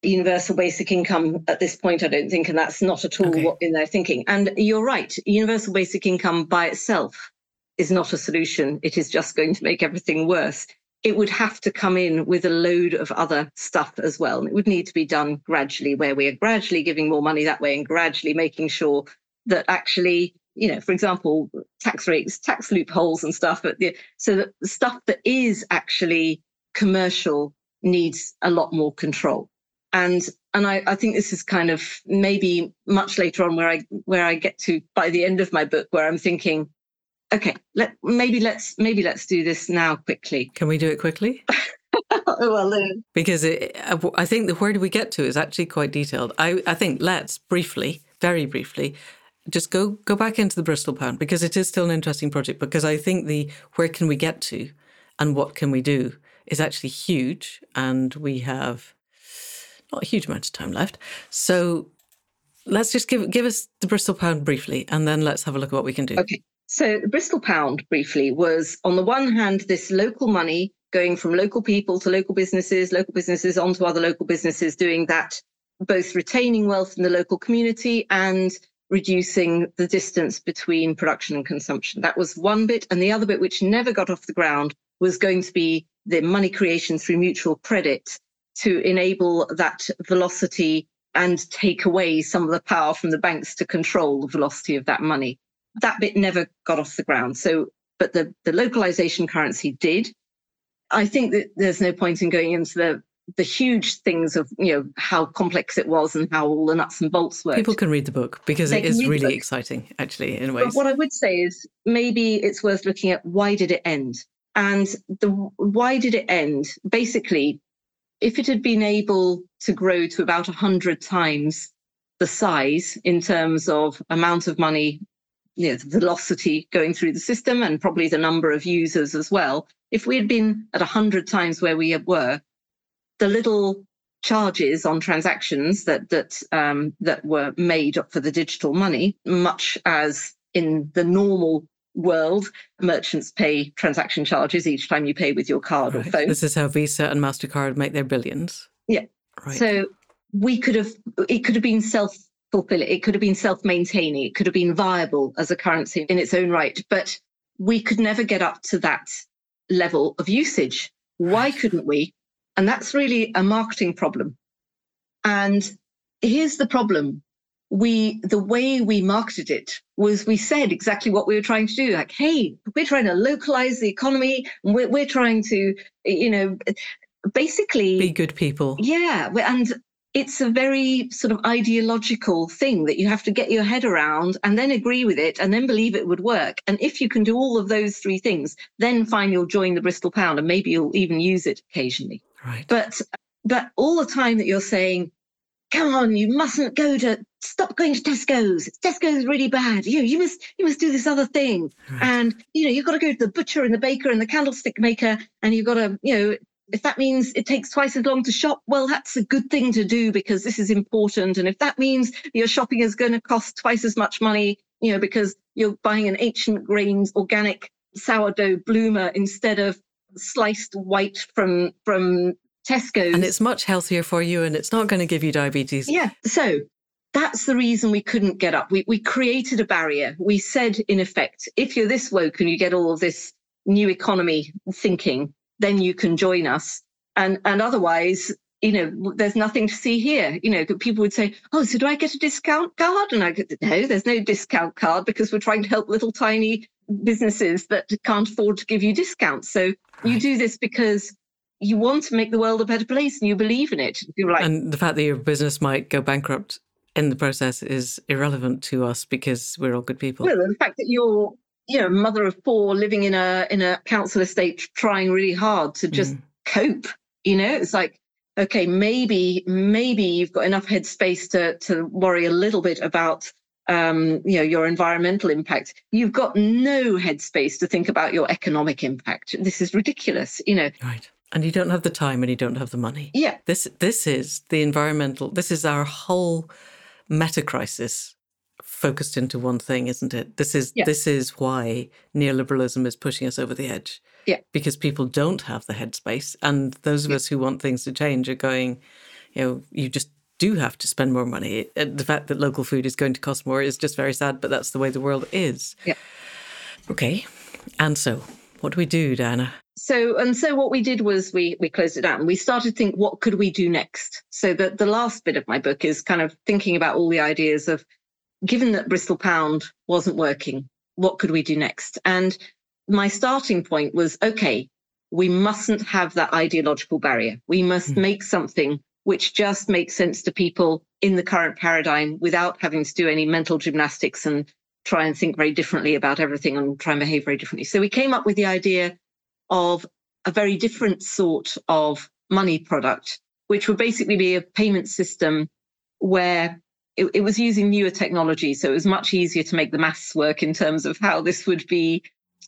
universal basic income at this point, I don't think, and that's not at all okay. what in their thinking. And you're right, universal basic income by itself is not a solution. It is just going to make everything worse it would have to come in with a load of other stuff as well. And it would need to be done gradually, where we are gradually giving more money that way and gradually making sure that actually, you know, for example, tax rates, tax loopholes and stuff, but the, so that the stuff that is actually commercial needs a lot more control. And and I, I think this is kind of maybe much later on where I where I get to by the end of my book where I'm thinking, okay let maybe let's maybe let's do this now quickly. Can we do it quickly? Well because it, i think the where do we get to is actually quite detailed. I i think let's briefly very briefly just go go back into the bristol pound because it is still an interesting project because i think the where can we get to and what can we do is actually huge and we have not a huge amount of time left. So let's just give give us the bristol pound briefly and then let's have a look at what we can do. Okay so the Bristol pound briefly was on the one hand, this local money going from local people to local businesses, local businesses onto other local businesses, doing that, both retaining wealth in the local community and reducing the distance between production and consumption. That was one bit. And the other bit, which never got off the ground, was going to be the money creation through mutual credit to enable that velocity and take away some of the power from the banks to control the velocity of that money that bit never got off the ground. So, but the, the localization currency did. I think that there's no point in going into the the huge things of you know how complex it was and how all the nuts and bolts were. People can read the book because they it is really exciting, actually, in ways. But what I would say is maybe it's worth looking at why did it end, and the why did it end? Basically, if it had been able to grow to about hundred times the size in terms of amount of money you know, the velocity going through the system and probably the number of users as well. If we had been at 100 times where we were, the little charges on transactions that that um, that were made up for the digital money, much as in the normal world, merchants pay transaction charges each time you pay with your card right. or phone. This is how Visa and Mastercard make their billions. Yeah. Right. So we could have it could have been self fulfill it. It could have been self maintaining, it could have been viable as a currency in its own right, but we could never get up to that level of usage. Why couldn't we? And that's really a marketing problem. And here's the problem. We, the way we marketed it was we said exactly what we were trying to do. Like, hey, we're trying to localize the economy. We're, we're trying to, you know, basically be good people. Yeah. And it's a very sort of ideological thing that you have to get your head around and then agree with it and then believe it would work. And if you can do all of those three things, then fine, you'll join the Bristol Pound and maybe you'll even use it occasionally. Right. But but all the time that you're saying, come on, you mustn't go to stop going to Tesco's. Tesco's really bad. You you must you must do this other thing. Right. And you know, you've got to go to the butcher and the baker and the candlestick maker, and you've got to, you know, if that means it takes twice as long to shop, well, that's a good thing to do because this is important. And if that means your shopping is going to cost twice as much money, you know, because you're buying an ancient grains organic sourdough bloomer instead of sliced white from from Tesco. And it's much healthier for you and it's not going to give you diabetes. Yeah. So that's the reason we couldn't get up. We we created a barrier. We said in effect, if you're this woke and you get all of this new economy thinking, then you can join us. And and otherwise, you know, there's nothing to see here. You know, people would say, "Oh, so do I get a discount card?" And I go, "No, there's no discount card because we're trying to help little tiny businesses that can't afford to give you discounts. So right. you do this because you want to make the world a better place and you believe in it. Like, and the fact that your business might go bankrupt in the process is irrelevant to us because we're all good people. Well, the fact that you're you know, mother of four living in a in a council estate trying really hard to just mm. cope. You know, it's like, okay, maybe, maybe you've got enough headspace to to worry a little bit about um, you know, your environmental impact. You've got no headspace to think about your economic impact. This is ridiculous, you know. Right. And you don't have the time and you don't have the money. Yeah. This this is the environmental this is our whole meta crisis focused into one thing, isn't it? This is yeah. this is why neoliberalism is pushing us over the edge. Yeah. Because people don't have the headspace. And those of yeah. us who want things to change are going, you know, you just do have to spend more money. Uh, the fact that local food is going to cost more is just very sad, but that's the way the world is. Yeah. Okay. And so, what do we do, Diana? So and so what we did was we we closed it down. We started to think what could we do next. So that the last bit of my book is kind of thinking about all the ideas of given that Bristol Pound wasn't working, what could we do next? And my starting point was okay, we mustn't have that ideological barrier. We must mm. make something which just makes sense to people in the current paradigm without having to do any mental gymnastics and try and think very differently about everything and try and behave very differently. So we came up with the idea of a very different sort of money product, which would basically be a payment system where it, it, was using newer technology, so it was much easier to make the maths work in terms of how this would be.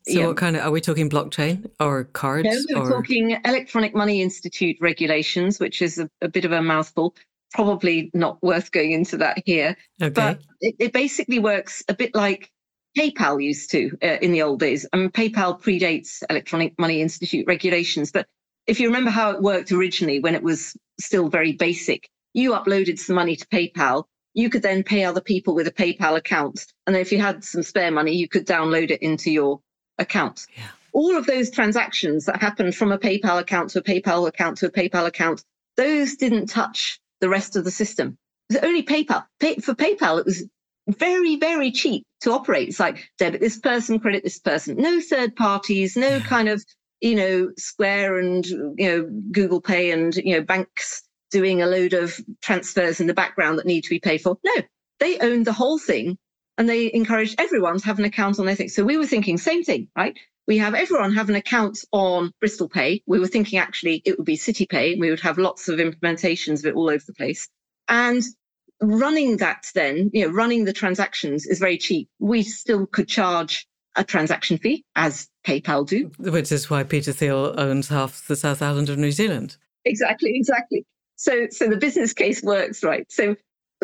So, what kind of are we talking blockchain or cards? No, we're or? talking Electronic Money Institute regulations, which is a, a, bit of a mouthful. Probably not worth going into that here. Okay. But it, it basically works a bit like PayPal used to uh, in the old days. I mean, PayPal predates Electronic Money Institute regulations, but if you remember how it worked originally when it was still very basic, you uploaded some money to PayPal you could then pay other people with a PayPal account. And then if you had some spare money, you could download it into your account. Yeah. All of those transactions that happened from a PayPal account to a PayPal account to a PayPal account, those didn't touch the rest of the system. It was only PayPal. Pay, for PayPal, it was very, very cheap to operate. It's like debit this person, credit this person. No third parties, no yeah. kind of, you know, Square and, you know, Google Pay and, you know, banks doing a load of transfers in the background that need to be paid for. No, they owned the whole thing and they encouraged everyone to have an account on their thing. So we were thinking same thing, right? We have everyone have an account on Bristol Pay. We were thinking actually it would be City Pay. We would have lots of implementations of it all over the place. And running that then, you know, running the transactions is very cheap. We still could charge a transaction fee as PayPal do. Which is why Peter Thiel owns half the South Island of New Zealand. Exactly, exactly. So, so the business case works, right? So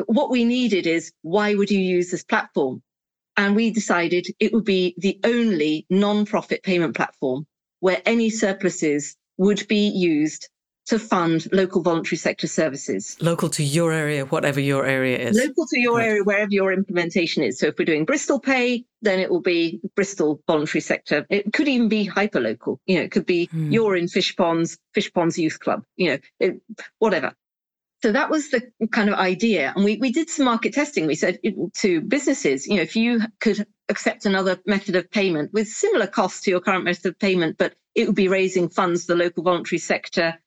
what we needed is why would you use this platform? And we decided it would be the only non-profit payment platform where any surpluses would be used to fund local voluntary sector services. Local to your area, whatever your area is. Local to your right. area, wherever your implementation is. So if we're doing Bristol Pay, then it will be Bristol voluntary sector. It could even be hyperlocal. You know, it could be hmm. you're in Fishponds, Fish Ponds Youth Club, you know, it, whatever. So that was the kind of idea. And we, we did some market testing. We said to businesses, you know, if you could accept another method of payment with similar costs to your current method of payment, but it would be raising funds for the local voluntary sector,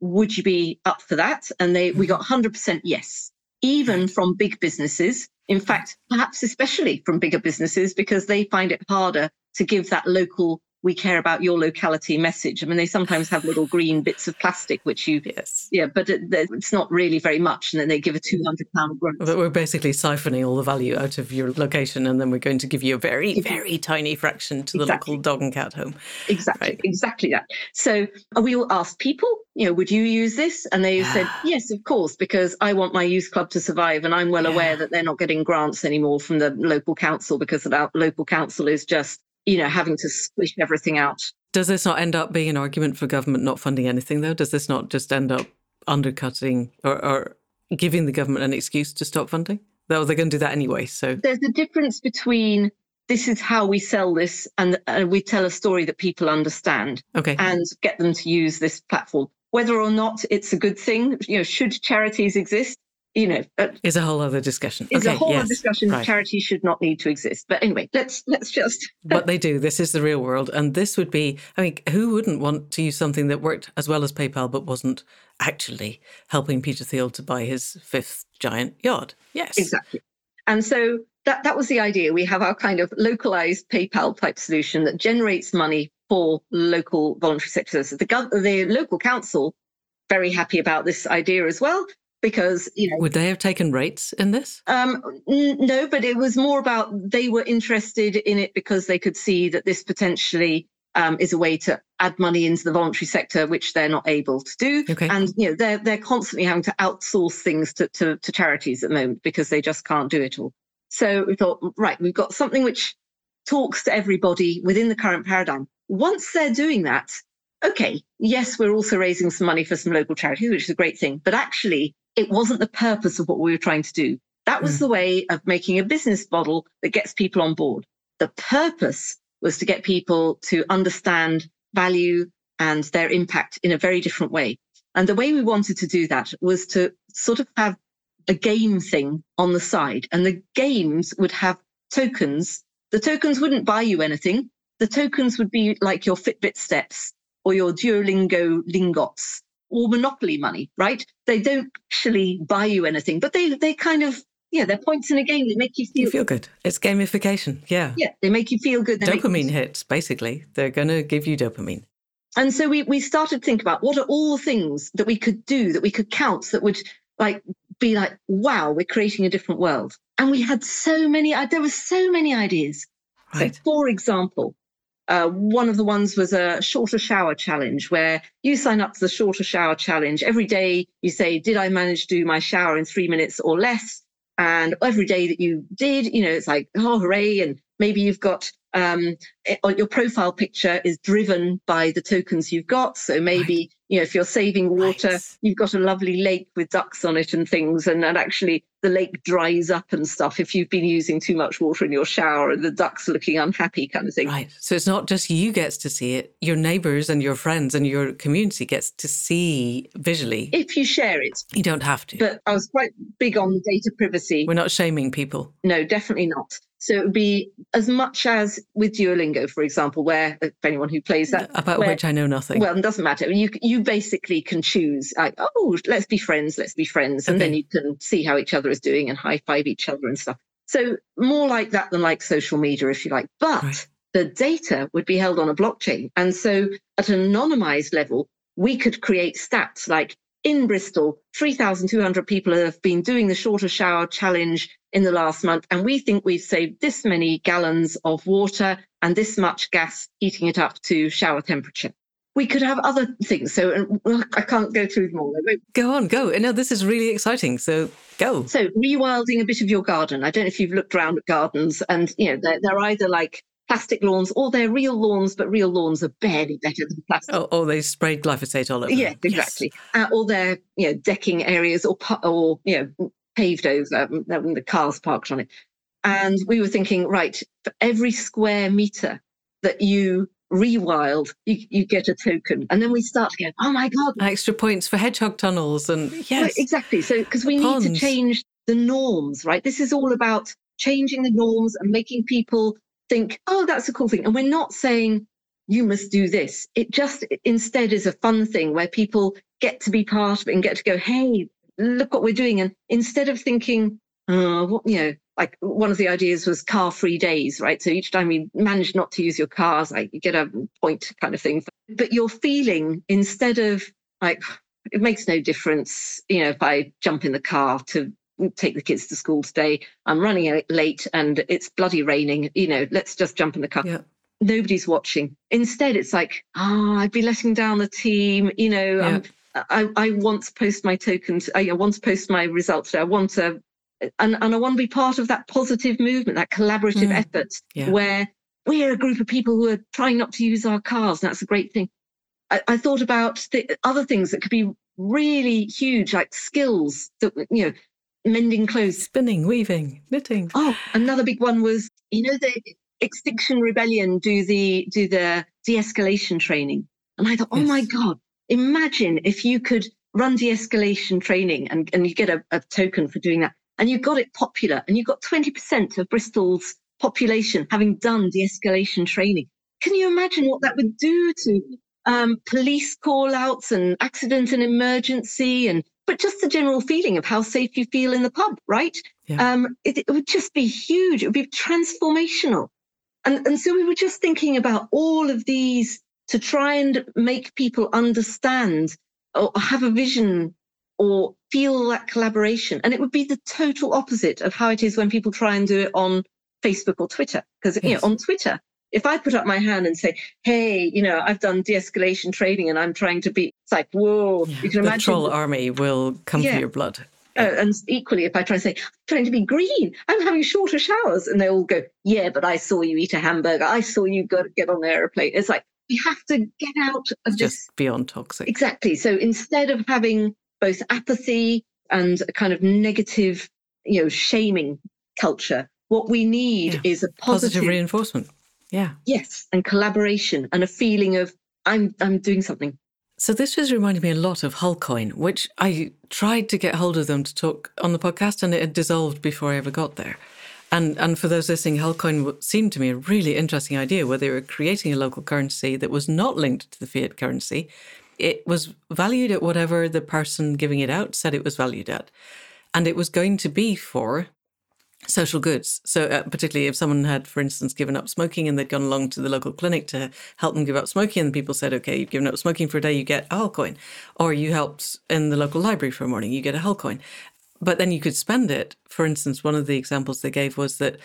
would you be up for that? And they we got mm. 100% yes, even from big businesses. In fact, perhaps especially from bigger businesses because they find it harder to give that local we care about your locality message. I mean, they sometimes have little green bits of plastic, which you, yes, yeah, but it, it's not really very much. And then they give a two hundred pound grant. But we're basically siphoning all the value out of your location, and then we're going to give you a very, very tiny fraction to the exactly. local dog and cat home. Exactly, right. exactly that. So uh, we all asked people, you know, would you use this? And they said yes, of course, because I want my youth club to survive, and I'm well yeah. aware that they're not getting grants anymore from the local council because the local council is just you know, having to squish everything out. Does this not end up being an argument for government not funding anything, though? Does this not just end up undercutting or, or giving the government an excuse to stop funding? Though they're going to do that anyway. So there's a difference between this is how we sell this and uh, we tell a story that people understand okay. and get them to use this platform. Whether or not it's a good thing, you know, should charities exist? You know, uh, is a whole other discussion. Is okay, a whole yes, other discussion. Right. Charity should not need to exist. But anyway, let's let's just. but they do. This is the real world, and this would be. I mean, who wouldn't want to use something that worked as well as PayPal, but wasn't actually helping Peter Thiel to buy his fifth giant yacht? Yes, exactly. And so that that was the idea. We have our kind of localized PayPal type solution that generates money for local voluntary sectors. The the local council very happy about this idea as well because you know would they have taken rates in this um, n- no but it was more about they were interested in it because they could see that this potentially um, is a way to add money into the voluntary sector which they're not able to do okay. and you know they're they're constantly having to outsource things to, to, to charities at the moment because they just can't do it all so we thought right we've got something which talks to everybody within the current paradigm once they're doing that okay, yes, we're also raising some money for some local charities, which is a great thing. But actually, it wasn't the purpose of what we were trying to do. That was mm. the way of making a business model that gets people on board. The purpose was to get people to understand value and their impact in a very different way. And the way we wanted to do that was to sort of have a game thing on the side. And the games would have tokens. The tokens wouldn't buy you anything. The tokens would be like your Fitbit steps or your Duolingo lingots or monopoly money, right? They don't actually buy you anything, but they they kind of yeah, they're points in a game. They make you feel you feel good. It's gamification. Yeah, yeah, they make you feel good. They dopamine you... hits basically. They're going to give you dopamine. And so we we started to think about what are all the things that we could do that we could count that would like be like wow, we're creating a different world. And we had so many. There were so many ideas. Right. So, for example, uh, one of the ones was a shorter shower challenge where you sign up to the shorter shower challenge. Every day you say, Did I manage to do my shower in three minutes or less? And every day that you did, you know, it's like, oh, hooray. And maybe you've got um, it, your profile picture is driven by the tokens you've got. So maybe, right. you know, if you're saving water, right. you've got a lovely lake with ducks on it and things. And, and actually the lake dries up and stuff if you've been using too much water in your shower and the ducks looking unhappy kind of thing. Right. So it's not just you gets to see it, your neighbors and your friends and your community gets to see visually. If you share it. You don't have to. But I was quite big on data privacy. We're not shaming people. No, definitely not. So it would be as much as with Duolingo, for example, where if anyone who plays that about where, which I know nothing. Well, it doesn't matter. You you basically can choose like, oh, let's be friends, let's be friends, and then you can see how each other is doing and high five each other and stuff. So more like that than like social media, if you like. But right. the data would be held on a blockchain, and so at an anonymized level, we could create stats like in Bristol, 3,200 people have been doing the shorter shower challenge in the last month. And we think we've saved this many gallons of water and this much gas heating it up to shower temperature. We could have other things. So uh, I can't go through them all. Go on, go. No, this is really exciting. So go. So rewilding a bit of your garden. I don't know if you've looked around at gardens and, you know, they're, they're either like plastic lawns, or they're real lawns, but real lawns are barely better than plastic. Oh, oh they sprayed glyphosate all over. Yeah, exactly. Yes. Uh, or they're you know decking areas, or or you know paved over, um, the cars parked on it. And we were thinking, right, for every square meter that you rewild, you, you get a token. And then we start to go, oh my God. Extra points for hedgehog tunnels. And yes. Right, exactly. So, because we Ponds. need to change the norms, right? This is all about changing the norms and making people think, oh, that's a cool thing. And we're not saying you must do this. It just instead is a fun thing where people get to be part of it and get to go, hey, look what we're doing. And instead of thinking, oh, what, you know, like one of the ideas was car free days, right? So each time you manage not to use your cars, like you get a point kind of thing. But you're feeling instead of like, it makes no difference, you know, if I jump in the car to take the kids to school today, I'm running late and it's bloody raining, you know, let's just jump in the car. Yeah. Nobody's watching. Instead, it's like, oh, I'd be letting down the team, you know, yeah. um, I, I want to post my tokens. I, I want to post my results. I want to and, and I want to be part of that positive movement, that collaborative mm. effort yeah. where we're a group of people who are trying not to use our cars. And that's a great thing. I, I thought about the other things that could be really huge, like skills that, you know, mending clothes, spinning, weaving, knitting. Oh, another big one was, you know, the Extinction Rebellion do the do the de-escalation training. And I thought, yes. oh my God, imagine if you could run de-escalation training and, and you get a, a token for doing that and you got it popular and you got 20% of Bristol's population having done de-escalation training. Can you imagine what that would do to um, police call outs and accident and emergency and but just the general feeling of how safe you feel in the pub, right? Yeah. Um, it, it would just be huge. It would be transformational. And, and so we were just thinking about all of these to try and make people understand or have a vision or feel that collaboration. And it would be the total opposite of how it is when people try and do it on Facebook or Twitter. Because yes. you know, on Twitter, if I put up my hand and say, "Hey, you know, I've done de-escalation training and I'm trying to be," it's like, "Whoa!" Yeah, you can the imagine troll army will come yeah. for your blood. Uh, and equally, if I try to say, I'm trying to be green, I'm having shorter showers, and they all go, Yeah, but I saw you eat a hamburger. I saw you go get on the airplane. It's like, we have to get out of it's this. Just beyond toxic. Exactly. So instead of having both apathy and a kind of negative, you know, shaming culture. What we need yeah. is a positive, positive reinforcement. Yeah. Yes, and collaboration and a feeling of I'm I'm doing something. So this was reminding me a lot of Hullcoin, which I tried to get hold of them to talk on the podcast, and it had dissolved before I ever got there. And and for those listening, Hullcoin seemed to me a really interesting idea, where they were creating a local currency that was not linked to the fiat currency, it was valued at whatever the person giving it out said it was valued at. And it was going to be for social goods. So, uh, particularly if someone had, for instance, given up smoking and they'd gone along to the local clinic to help them give up smoking, and people said, okay, you've given up smoking for a day, you get a Hull coin. Or you helped in the local library for a morning, you get a Hull coin. But then you could spend it. For instance, one of the examples they gave was that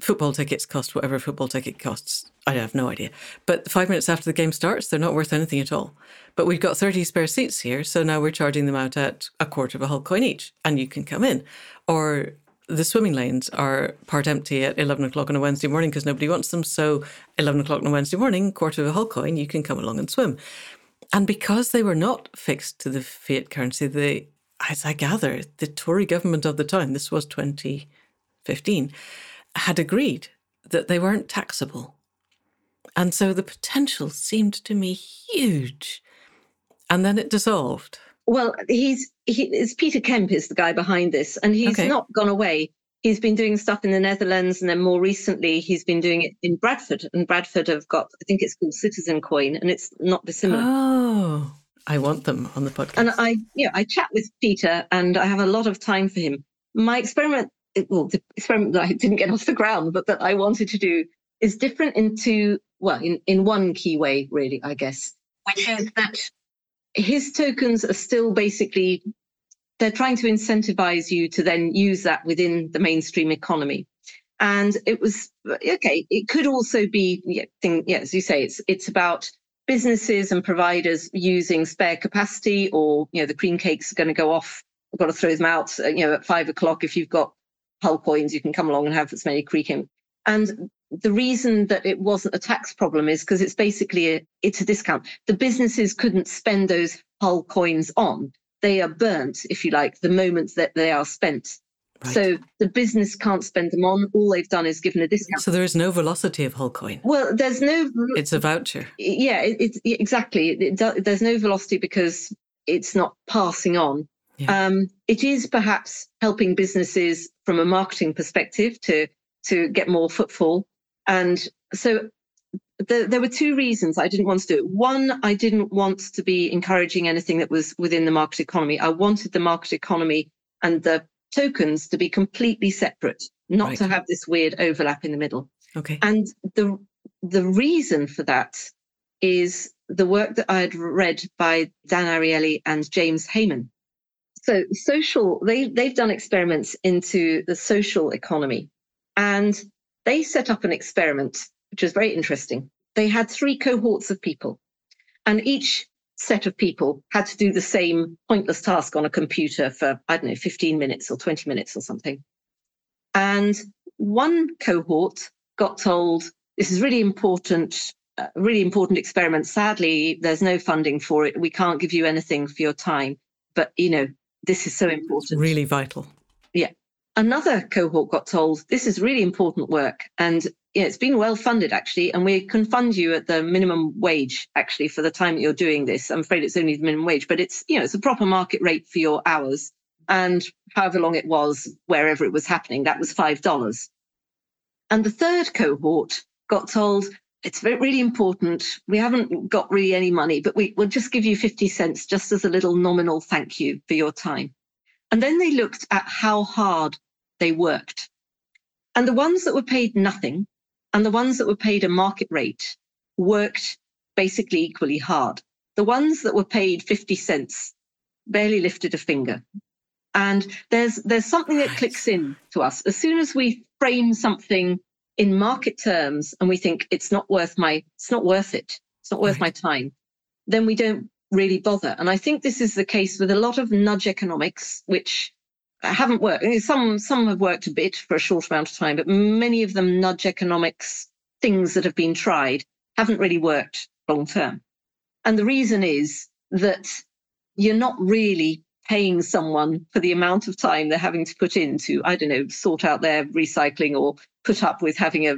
football tickets cost whatever football ticket costs. I have no idea. But five minutes after the game starts, they're not worth anything at all. But we've got 30 spare seats here, so now we're charging them out at a quarter of a Hull coin each, and you can come in. Or the swimming lanes are part empty at 11 o'clock on a Wednesday morning because nobody wants them. So 11 o'clock on a Wednesday morning, quarter of a Hull coin, you can come along and swim. And because they were not fixed to the fiat currency, they, as I gather, the Tory government of the time, this was 2015, had agreed that they weren't taxable. And so the potential seemed to me huge. And then it dissolved. Well, he's he, it's Peter Kemp is the guy behind this, and he's okay. not gone away. He's been doing stuff in the Netherlands, and then more recently, he's been doing it in Bradford. And Bradford have got, I think it's called Citizen Coin, and it's not dissimilar. Oh, I want them on the podcast. And I, yeah, I chat with Peter, and I have a lot of time for him. My experiment well, the experiment that I didn't get off the ground, but that I wanted to do is different into, well, in, in one key way, really, I guess, which is that his tokens are still basically, they're trying to incentivize you to then use that within the mainstream economy. And it was, okay, it could also be, yeah, thing, yeah, as you say, it's, it's about businesses and providers using spare capacity or, you know, the cream cakes are going to go off. I've got to throw them out, uh, you know, at five o'clock if you've got Hull coins, you can come along and have as many creaking. And the reason that it wasn't a tax problem is because it's basically a, it's a discount. The businesses couldn't spend those Hull coins on. They are burnt, if you like, the moment that they are spent. Right. So the business can't spend them on. All they've done is given a discount. So there is no velocity of Hullcoin. Well, there's no. It's a voucher. Yeah, it, it, exactly. It, there's no velocity because it's not passing on. Yeah. Um, it is perhaps helping businesses from a marketing perspective to to get more footfall. And so the, there were two reasons I didn't want to do it. One, I didn't want to be encouraging anything that was within the market economy. I wanted the market economy and the tokens to be completely separate, not right. to have this weird overlap in the middle. Okay. And the the reason for that is the work that I had read by Dan Ariely and James Heyman. So social, they they've done experiments into the social economy, and they set up an experiment which was very interesting. They had three cohorts of people, and each set of people had to do the same pointless task on a computer for, I don't know, 15 minutes or 20 minutes or something. And one cohort got told, this is really important, uh, really important experiment. Sadly, there's no funding for it. We can't give you anything for your time. But, you know, this is so important. Really vital. Yeah. Another cohort got told, this is really important work. And yeah, it's been well funded actually, and we can fund you at the minimum wage actually for the time that you're doing this. I'm afraid it's only the minimum wage, but it's you know it's a proper market rate for your hours, and however long it was, wherever it was happening, that was five dollars. And the third cohort got told it's really important. We haven't got really any money, but we will just give you 50 cents just as a little nominal thank you for your time. And then they looked at how hard they worked. And the ones that were paid nothing and the ones that were paid a market rate worked basically equally hard. The ones that were paid 50 cents barely lifted a finger. And there's there's something that clicks in to us. As soon as we frame something in market terms and we think it's not worth my it's not worth it, it's not worth right. my time, then we don't really bother. And I think this is the case with a lot of nudge economics, which haven't worked. Some some have worked a bit for a short amount of time, but many of them nudge economics things that have been tried haven't really worked long term. And the reason is that you're not really paying someone for the amount of time they're having to put in to, I don't know, sort out their recycling or put up with having a,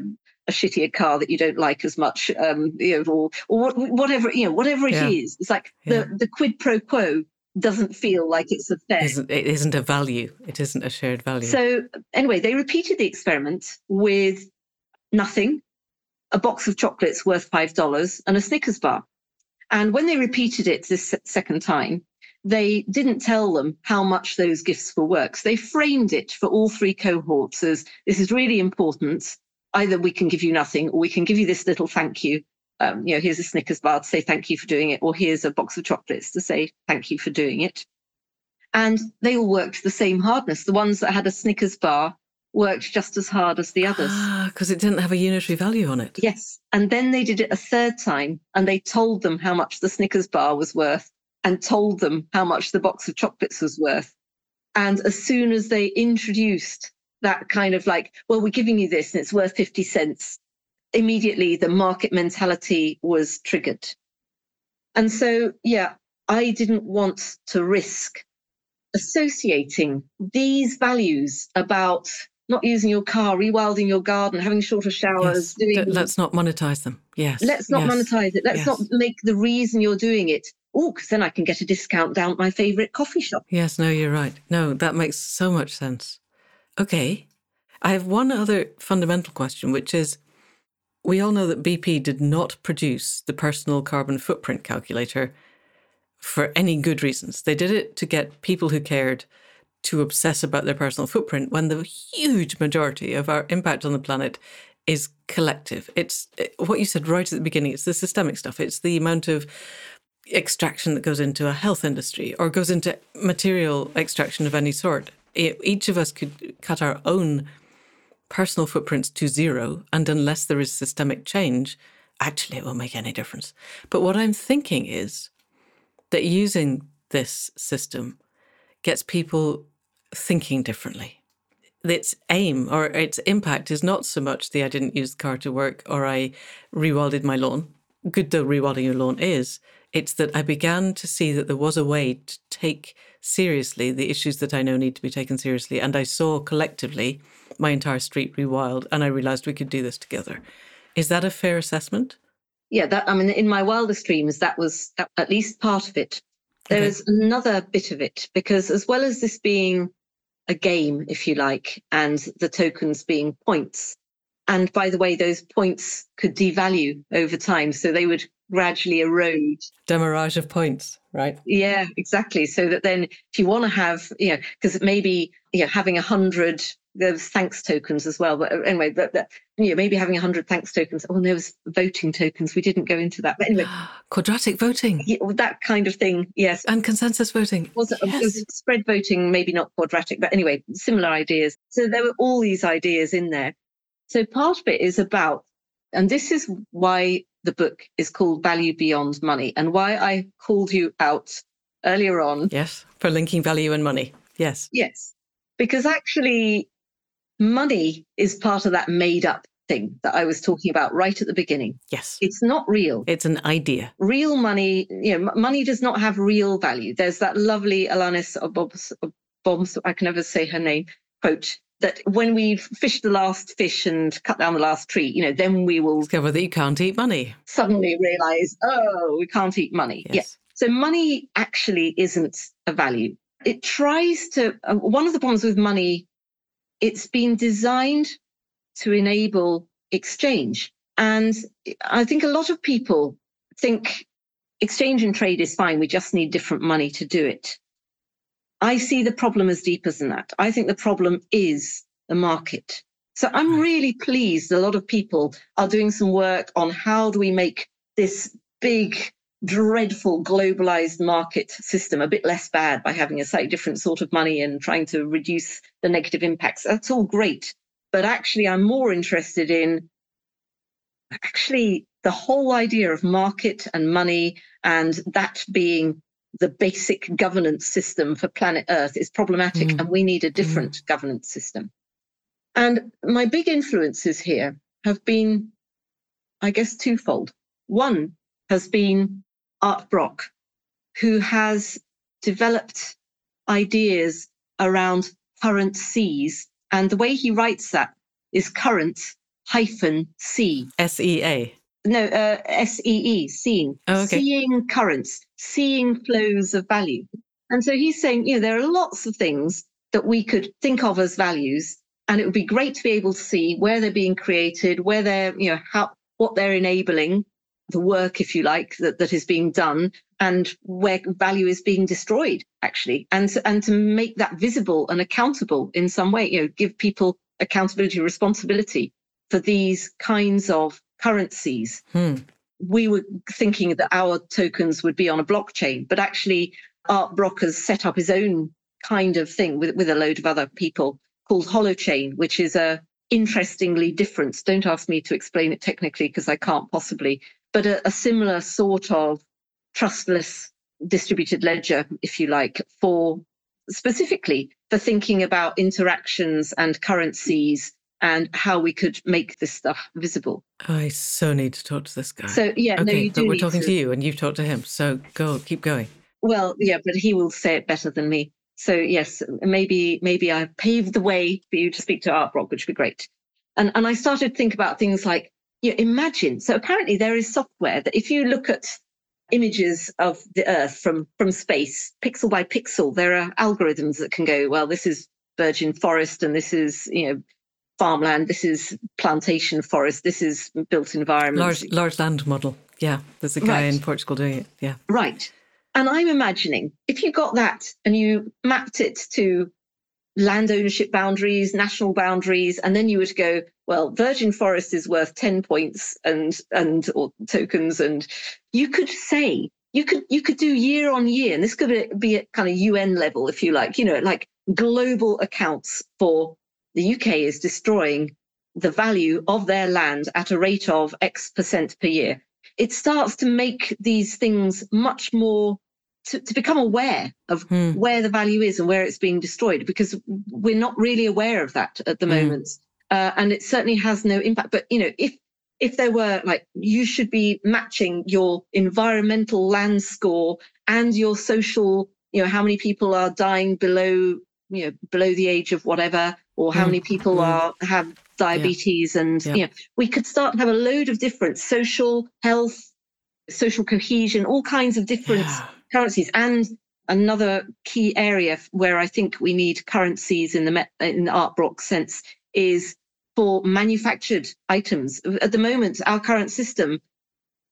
a shittier car that you don't like as much, um, you know, or, or whatever, you know, whatever it yeah. is. It's like yeah. the, the quid pro quo doesn't feel like it's a fair. Isn't, it isn't a value. It isn't a shared value. So anyway, they repeated the experiment with nothing, a box of chocolates worth five dollars, and a Snickers bar. And when they repeated it this second time, they didn't tell them how much those gifts were worth. They framed it for all three cohorts as this is really important. Either we can give you nothing, or we can give you this little thank you, um, you know, here's a Snickers bar to say thank you for doing it, or here's a box of chocolates to say thank you for doing it. And they all worked the same hardness. The ones that had a Snickers bar worked just as hard as the others. Because ah, it didn't have a unitary value on it. Yes. And then they did it a third time and they told them how much the Snickers bar was worth and told them how much the box of chocolates was worth. And as soon as they introduced that kind of like, well, we're giving you this and it's worth 50 cents, immediately the market mentality was triggered. And so, yeah, I didn't want to risk associating these values about not using your car, rewilding your garden, having shorter showers, yes. doing. Let's not monetize them. Yes. Let's not yes. monetize it. Let's yes. not make the reason you're doing it. Oh, because then I can get a discount down at my favorite coffee shop. Yes, no, you're right. No, that makes so much sense. Okay. I have one other fundamental question, which is we all know that BP did not produce the personal carbon footprint calculator for any good reasons. They did it to get people who cared to obsess about their personal footprint when the huge majority of our impact on the planet is collective. It's what you said right at the beginning, it's the systemic stuff, it's the amount of extraction that goes into a health industry or goes into material extraction of any sort. Each of us could cut our own personal footprints to zero. And unless there is systemic change, actually, it won't make any difference. But what I'm thinking is that using this system gets people thinking differently. Its aim or its impact is not so much the I didn't use the car to work or I rewilded my lawn. Good though rewilding your lawn is, It's that I began to see that there was a way to take seriously the issues that I know need to be taken seriously. And I saw collectively my entire street rewild, and I realized we could do this together. Is that a fair assessment? Yeah, that I mean, in my wildest dreams, that was at least part of it. There okay. is another bit of it because, as well as this being a game, if you like, and the tokens being points, and by the way, those points could devalue over time. So they would gradually erode. Demurrage of points, right? Yeah, exactly. So that then if you want to have, you know, because maybe, you know, having a hundred, there's thanks tokens as well. But uh, anyway, but, but you know, maybe having a hundred thanks tokens. Oh, and there was voting tokens. We didn't go into that. But anyway. Quadratic voting. Yeah, that kind of thing. Yes. And consensus voting. Was yes. was spread voting, maybe not quadratic, but anyway, similar ideas. So there were all these ideas in there. So part of it is about, and this is why the book is called Value Beyond Money and why I called you out earlier on. Yes, for linking value and money. Yes. Yes. Because actually, money is part of that made up thing that I was talking about right at the beginning. Yes. It's not real. It's an idea. Real money, you know, money does not have real value. There's that lovely Alanis Bombs, I can never say her name, quote that when we've fished the last fish and cut down the last tree, you know, then we will discover that you can't eat money. Suddenly realize, oh, we can't eat money. Yes. Yeah. So money actually isn't a value. It tries to, uh, one of the problems with money, it's been designed to enable exchange. And I think a lot of people think exchange and trade is fine. We just need different money to do it. I see the problem as deeper than that. I think the problem is the market. So I'm really pleased a lot of people are doing some work on how do we make this big, dreadful globalized market system a bit less bad by having a slightly different sort of money and trying to reduce the negative impacts. That's all great. But actually, I'm more interested in actually the whole idea of market and money and that being the basic governance system for planet Earth is problematic mm. and we need a different mm. governance system. And my big influences here have been, I guess, twofold. One has been Art Brock, who has developed ideas around current seas. And the way he writes that is current hyphen C. S E A no, uh, SEE, seeing, oh, okay. seeing currents, seeing flows of value. And so he's saying, you know, there are lots of things that we could think of as values, and it would be great to be able to see where they're being created, where they're, you know, how what they're enabling, the work, if you like, that, that is being done, and where value is being destroyed, actually, and to, and to make that visible and accountable in some way, you know, give people accountability, responsibility for these kinds of currencies. Hmm. We were thinking that our tokens would be on a blockchain, but actually, Art Brock has set up his own kind of thing with, with a load of other people called Holochain, which is a interestingly different. Don't ask me to explain it technically because I can't possibly, but a, a similar sort of trustless distributed ledger, if you like, for specifically for thinking about interactions and currencies and how we could make this stuff visible. I so need to talk to this guy. So yeah, okay, no, you do. But we're talking to. to you, and you've talked to him. So go, keep going. Well, yeah, but he will say it better than me. So yes, maybe maybe I paved the way for you to speak to Art Brock, which would be great. And and I started to think about things like, you know, imagine. So apparently there is software that if you look at images of the Earth from from space, pixel by pixel, there are algorithms that can go, well, this is virgin forest and this is you know farmland. This is plantation forest. This is built environment. Large, large land model. Yeah, there's a guy right. in Portugal doing it. Yeah. Right. And I'm imagining if you got that and you mapped it to land ownership boundaries, national boundaries, and then you would go, well, virgin forest is worth 10 points and and or tokens, and you could say you could you could do year on year, and this could be at kind of UN level, if you like, you know, like global accounts for the UK is destroying the value of their land at a rate of X percent per year. It starts to make these things much more to, to become aware of hmm. where the value is and where it's being destroyed because we're not really aware of that at the hmm. moment. Uh, and it certainly has no impact. But you know, if if there were like, you should be matching your environmental land score and your social, you know, how many people are dying below, you know, below the age of whatever, or how mm. many people mm. are have diabetes yeah. and yeah. you know we could start to have a load of different social health social cohesion all kinds of different yeah. Currencies and another key area where i think we need currencies in the in the Art Brock sense is for manufactured items. At the moment our current system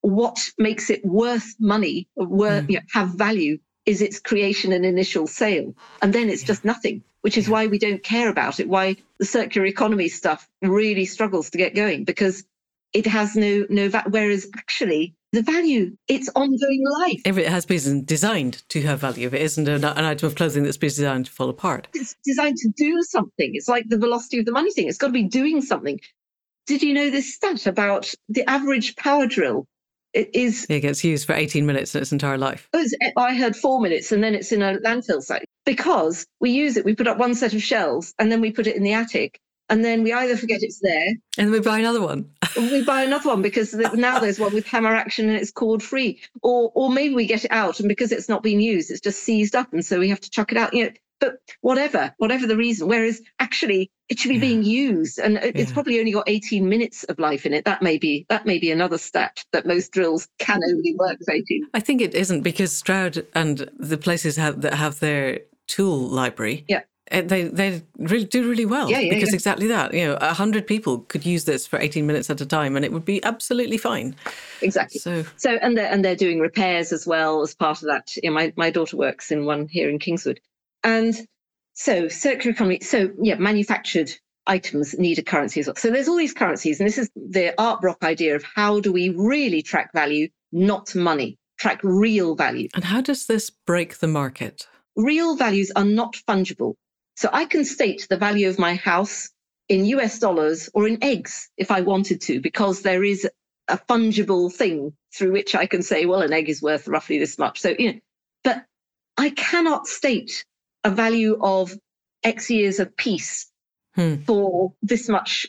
what makes it worth money worth mm. you know, have value is its creation and initial sale. And then it's just nothing which is why we don't care about it, why the circular economy stuff really struggles to get going because it has no no va- whereas actually the value it's ongoing life. If it has been designed to have value if it isn't an, an item of clothing that's been designed to fall apart. It's designed to do something. It's like the velocity of the money thing. It's got to be doing something. Did you know this stat about the average power drill? It is it gets used for 18 minutes in its entire life. Oh, I heard four minutes and then it's in a landfill site. Because we use it we put up one set of shelves and then we put it in the attic and then we either forget it's there and then we buy another one we buy another one because now there's one with hammer action and it's cord free or or maybe we get it out and because it's not being used it's just seized up and so we have to chuck it out you know but whatever, whatever the reason. Whereas actually it should be yeah. being used and it's yeah. probably only got 18 minutes of life in it. That may be that may be another stat that most drills can only work for 18. I think it isn't because Stroud and the places have, that have their tool library. Yeah. Eh, they they really do really well yeah, yeah, because yeah. exactly that you know a hundred people could use this for 18 minutes at a time and it would be absolutely fine exactly so so and they're and they're doing repairs as well as part of that you know, my, my daughter works in one here in kingswood and so circular economy, so yeah, manufactured items need a currency as well. So there's all these currencies, and this is the Art Brock idea of how do we really track value, not money, track real value. And how does this break the market? Real values are not fungible. So I can state the value of my house in US dollars or in eggs if I wanted to, because there is a fungible thing through which I can say, well, an egg is worth roughly this much. So, you know, but I cannot state a value of X years of peace hmm. for this much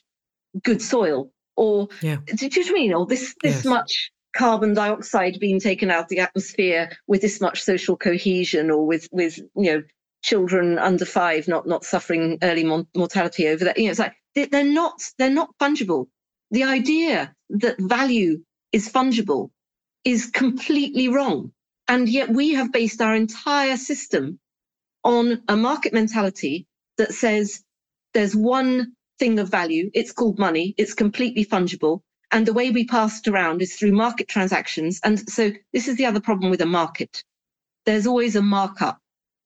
good soil, or yeah. do, you know what I mean? Or this this yes. much carbon dioxide being taken out of the atmosphere with this much social cohesion, or with with you know children under five not not suffering early mortality over that. You know, it's like they're not they're not fungible. The idea that value is fungible is completely wrong. And yet we have based our entire system on a market mentality that says there's one thing of value, it's called money, it's completely fungible. And the way we pass it around is through market transactions. And so this is the other problem with a market. There's always a markup,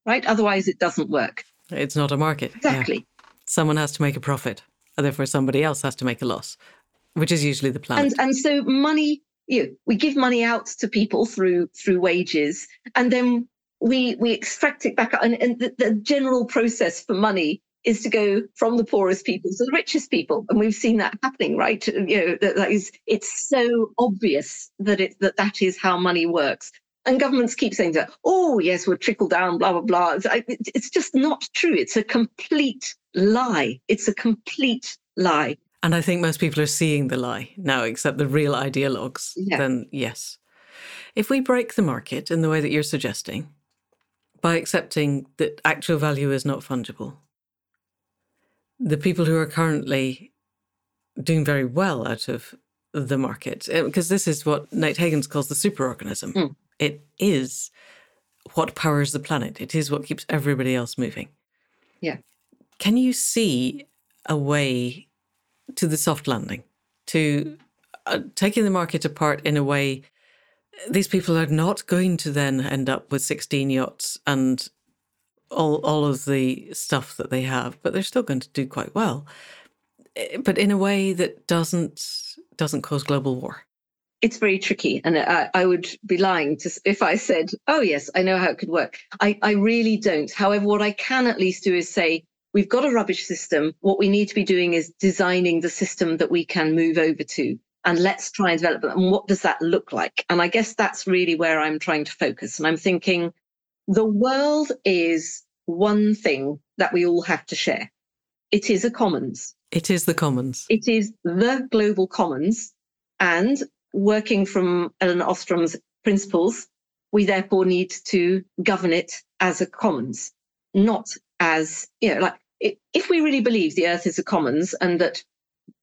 right? Otherwise, it doesn't work. It's not a market. Exactly. Yeah. Someone has to make a profit, and therefore somebody else has to make a loss, which is usually the plan. And, and so money, you know, we give money out to people through through wages, and then we we extract it back and, and the, the, general process for money is to go from the poorest people to the richest people and we've seen that happening right you know that, that is it's so obvious that it that that is how money works and governments keep saying that oh yes we'll trickle down blah blah blah it's, it's just not true it's a complete lie it's a complete lie and i think most people are seeing the lie now except the real ideologues yeah. then yes if we break the market in the way that you're suggesting by accepting that actual value is not fungible. The people who are currently doing very well out of the market, because eh, this is what Nate Hagens calls the superorganism. Mm. It is what powers the planet. It is what keeps everybody else moving. Yeah. Can you see a way to the soft landing, to uh, taking the market apart in a way these people are not going to then end up with 16 yachts and all all of the stuff that they have, but they're still going to do quite well. Eh, but in a way that doesn't doesn't cause global war. It's very tricky, and I, I would be lying to if I said, "Oh yes, I know how it could work." I, I really don't. However, what I can at least do is say we've got a rubbish system. What we need to be doing is designing the system that we can move over to and let's try and develop it. And what does that look like? And I guess that's really where I'm trying to focus. And I'm thinking the world is one thing that we all have to share. It is a commons. It is the commons. It is the global commons. And working from Ellen Ostrom's principles, we therefore need to govern it as a commons, not as, you know, like if we really believe the earth is a commons and that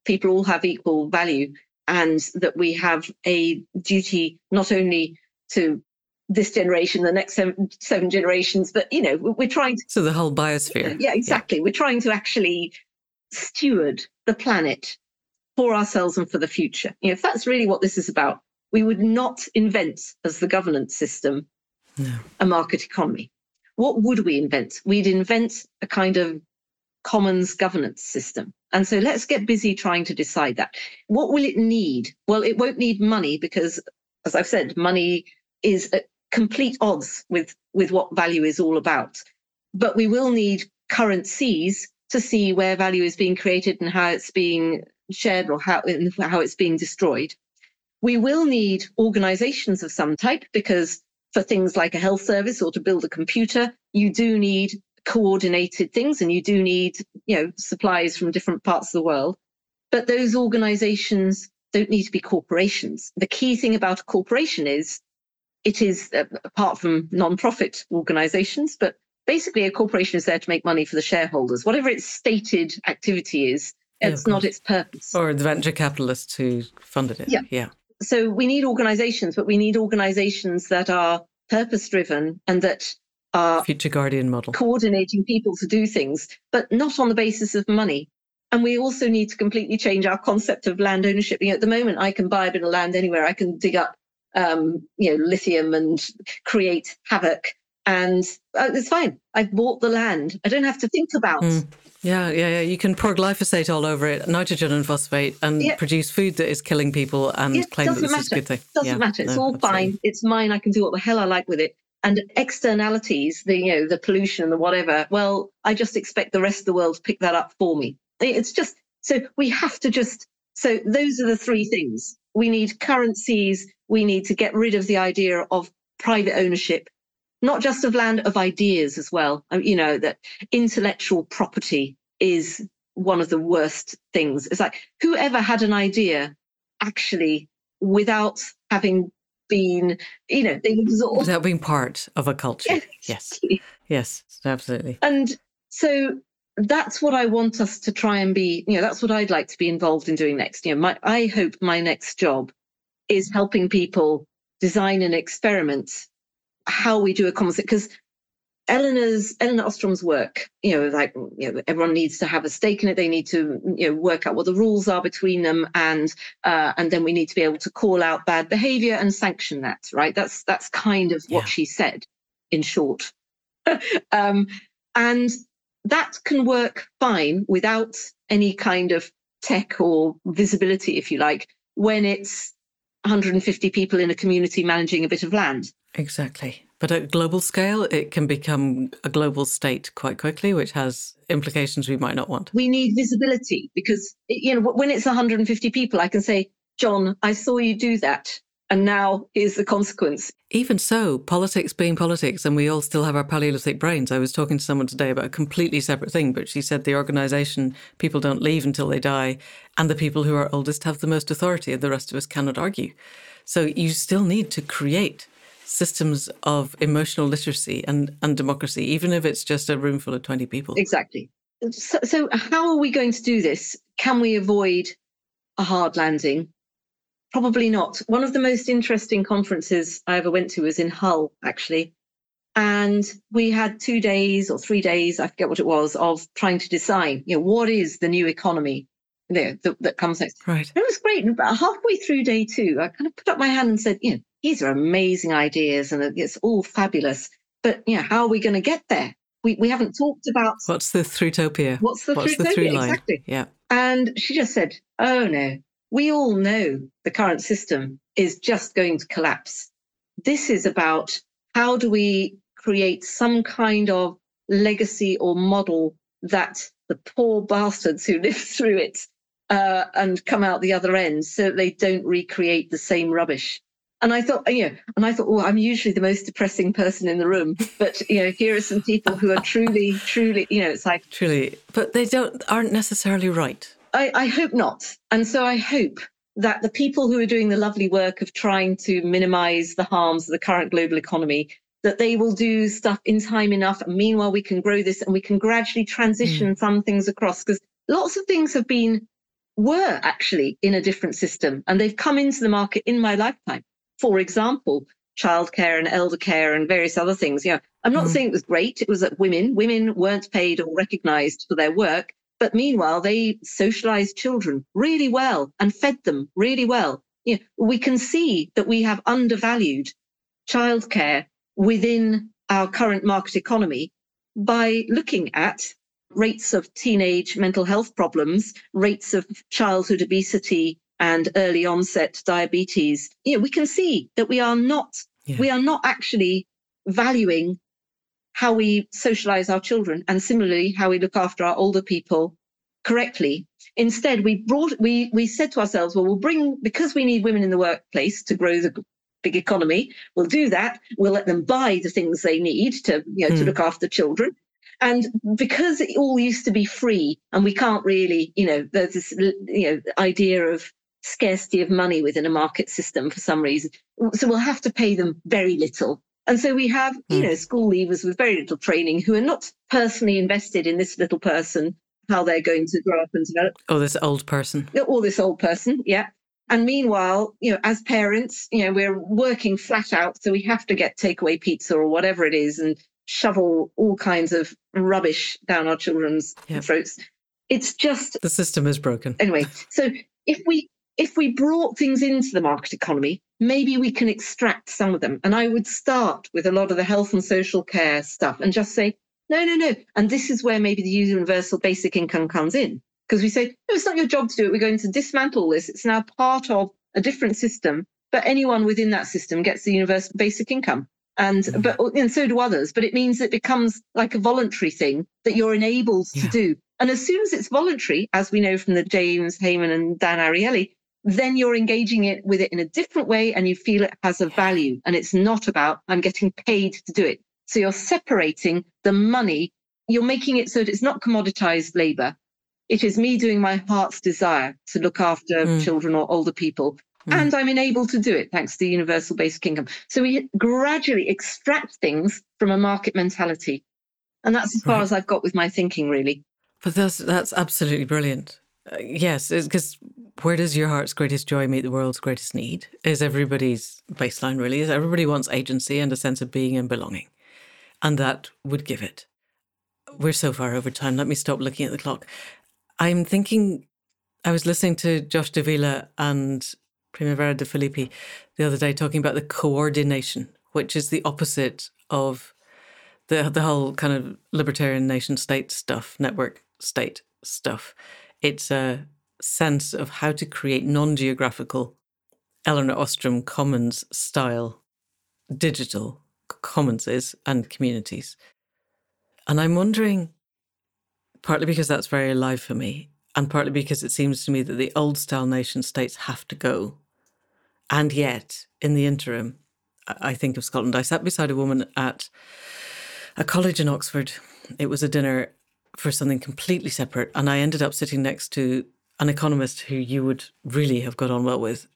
people all have equal value and that we have a duty not only to this generation, the next seven, seven generations, but you know, we're trying to. So the whole biosphere. Yeah, exactly. Yeah. We're trying to actually steward the planet for ourselves and for the future. You know, if that's really what this is about, we would not invent as the governance system no. a market economy. What would we invent? We'd invent a kind of commons governance system. And so let's get busy trying to decide that. What will it need? Well, it won't need money because, as I've said, money is at complete odds with, with what value is all about. But we will need currencies to see where value is being created and how it's being shared or how, how it's being destroyed. We will need organizations of some type because for things like a health service or to build a computer, you do need coordinated things and you do need you know supplies from different parts of the world. But those organizations don't need to be corporations. The key thing about a corporation is it is uh, apart from non-profit organizations but basically a corporation is there to make money for the shareholders. Whatever its stated activity is it's yeah, not its purpose or the venture capitalists who funded it yeah yeah so we need organizations but we need organizations that are purpose driven and that are future guardian model coordinating people to do things, but not on the basis of money. And we also need to completely change our concept of land ownership. You know, at the moment, I can buy a bit of land anywhere. I can dig up, um, you know, lithium and create havoc, and uh, it's fine. I've bought the land. I don't have to think about. Mm. Yeah, yeah, yeah. You can pour glyphosate all over it, nitrogen and phosphate, and yeah. produce food that is killing people and yeah, claim that this matter. is a good thing. Doesn't yeah, matter. It's no, all fine. It's mine. I can do what the hell I like with it and externalities, the you know the pollution and the whatever. Well, I just expect the rest of the world to pick that up for me. It's just so we have to just so those are the three things. We need currencies. We need to get rid of the idea of private ownership, not just of land, of ideas as well. You know that intellectual property is one of the worst things. It's like whoever had an idea actually without having been, you know, they absorb. Without being part of a culture. Yes. Yes, absolutely. And so that's what I want us to try and be, you know, that's what I'd like to be involved in doing next. You know, my, I hope my next job is helping people design and experiment how we do a conversation because Elinor's Elinor Ostrom's work, you know, like you know, everyone needs to have a stake in it. They need to, you know, work out what the rules are between them, and uh, and then we need to be able to call out bad behaviour and sanction that. Right? That's that's kind of what yeah. she said, in short. um, and that can work fine without any kind of tech or visibility, if you like, when it's 150 people in a community managing a bit of land. Exactly. But at global scale, it can become a global state quite quickly, which has implications we might not want. We need visibility because, you know, when it's 150 people, I can say, John, I saw you do that. And now is the consequence. Even so, politics being politics, and we all still have our Paleolithic brains. I was talking to someone today about a completely separate thing, but she said the organization, people don't leave until they die, and the people who are oldest have the most authority, and the rest of us cannot argue. So you still need to create systems of emotional literacy and, and democracy, even if it's just a room full of 20 people. Exactly. So, so, how are we going to do this? Can we avoid a hard landing? Probably not. One of the most interesting conferences I ever went to was in Hull, actually. And we had two days or three days, I forget what it was, of trying to decide, you know, what is the new economy you know, that, that comes next. Right. And it was great. And about halfway through day two, I kind of put up my hand and said, you know, these are amazing ideas and it's all fabulous. But yeah, how are we going to get there? We, we haven't talked about what's the thrutopia? What's the what's the through line? Exactly. Yeah. And she just said, "Oh no, we all know the current system is just going to collapse. This is about how do we create some kind of legacy or model that the poor bastards who live through it uh, and come out the other end so that they don't recreate the same rubbish. And I thought, you know, and I thought, well, I'm usually the most depressing person in the room, but you know, here are some people who are truly, truly, you know, it's like truly, but they don't aren't necessarily right. I, I hope not, and so I hope that the people who are doing the lovely work of trying to minimize the harms of the current global economy that they will do stuff in time enough and meanwhile we can grow this and we can gradually transition mm. some things across because lots of things have been were actually in a different system and they've come into the market in my lifetime for example childcare and elder care and various other things you know i'm not mm. saying it was great it was that women women weren't paid or recognized for their work but meanwhile, they socialized children really well and fed them really well. You know, we can see that we have undervalued childcare within our current market economy by looking at rates of teenage mental health problems, rates of childhood obesity and early onset diabetes. You know, we can see that we are not yeah. we are not actually valuing how we socialize our children and similarly how we look after our older people correctly. Instead, we brought we we said to ourselves, well, we'll bring because we need women in the workplace to grow the big economy. We'll do that. We'll let them buy the things they need to you know mm. to hmm. look after children. And because it all used to be free, and we can't really, you know, there's this you know idea of scarcity of money within a market system for some reason. So we'll have to pay them very little and so we have, you hmm. know, school leavers with very little training who are not personally invested in this little person, how they're going to grow up and develop. Oh, this old person. Or this old person, yeah. And meanwhile, you know, as parents, you know, we're working flat out, so we have to get takeaway pizza or whatever it is and shovel all kinds of rubbish down our children's throats. It's just the system is broken. Anyway, so if we if we brought things into the market economy, maybe we can extract some of them. And I would start with a lot of the health and social care stuff and just say, no, no, no. And this is where maybe the universal basic income comes in. Because we say, no, it's not your job to do it. We're going to dismantle this. It's now part of a different system. But anyone within that system gets the universal basic income. And mm-hmm. but and so do others. But it means it becomes like a voluntary thing that you're enabled yeah. to do. And as soon as it's voluntary, as we know from the James Heyman and Dan Ariely, then you're engaging it with it in a different way and you feel it has a value. And it's not about, I'm getting paid to do it. So you're separating the money, you're making it so that it's not commoditized labor. It is me doing my heart's desire to look after mm. children or older people. Mm. And I'm enabled to do it thanks to the universal basic income. So we gradually extract things from a market mentality. And that's as far right. as I've got with my thinking, really. But that's that's absolutely brilliant. Uh, yes, because where does your heart's greatest joy meet the world's greatest need? Is everybody's baseline really? Is everybody wants agency and a sense of being and belonging, and that would give it. We're so far over time. Let me stop looking at the clock. I'm thinking. I was listening to Josh Davila and Primavera de Filippi the other day talking about the coordination, which is the opposite of the the whole kind of libertarian nation state stuff, network state stuff it's a sense of how to create non geographical Elinor Ostrom Commons style digital commonses and communities. And I'm wondering, partly because that's very alive for me, and partly because it seems to me that the old style nation states have to go. And yet, in the interim, I think of Scotland. I sat beside a woman at a college in Oxford. It was a dinner for something completely separate. And I ended up sitting next to an economist who you would really have got on well with.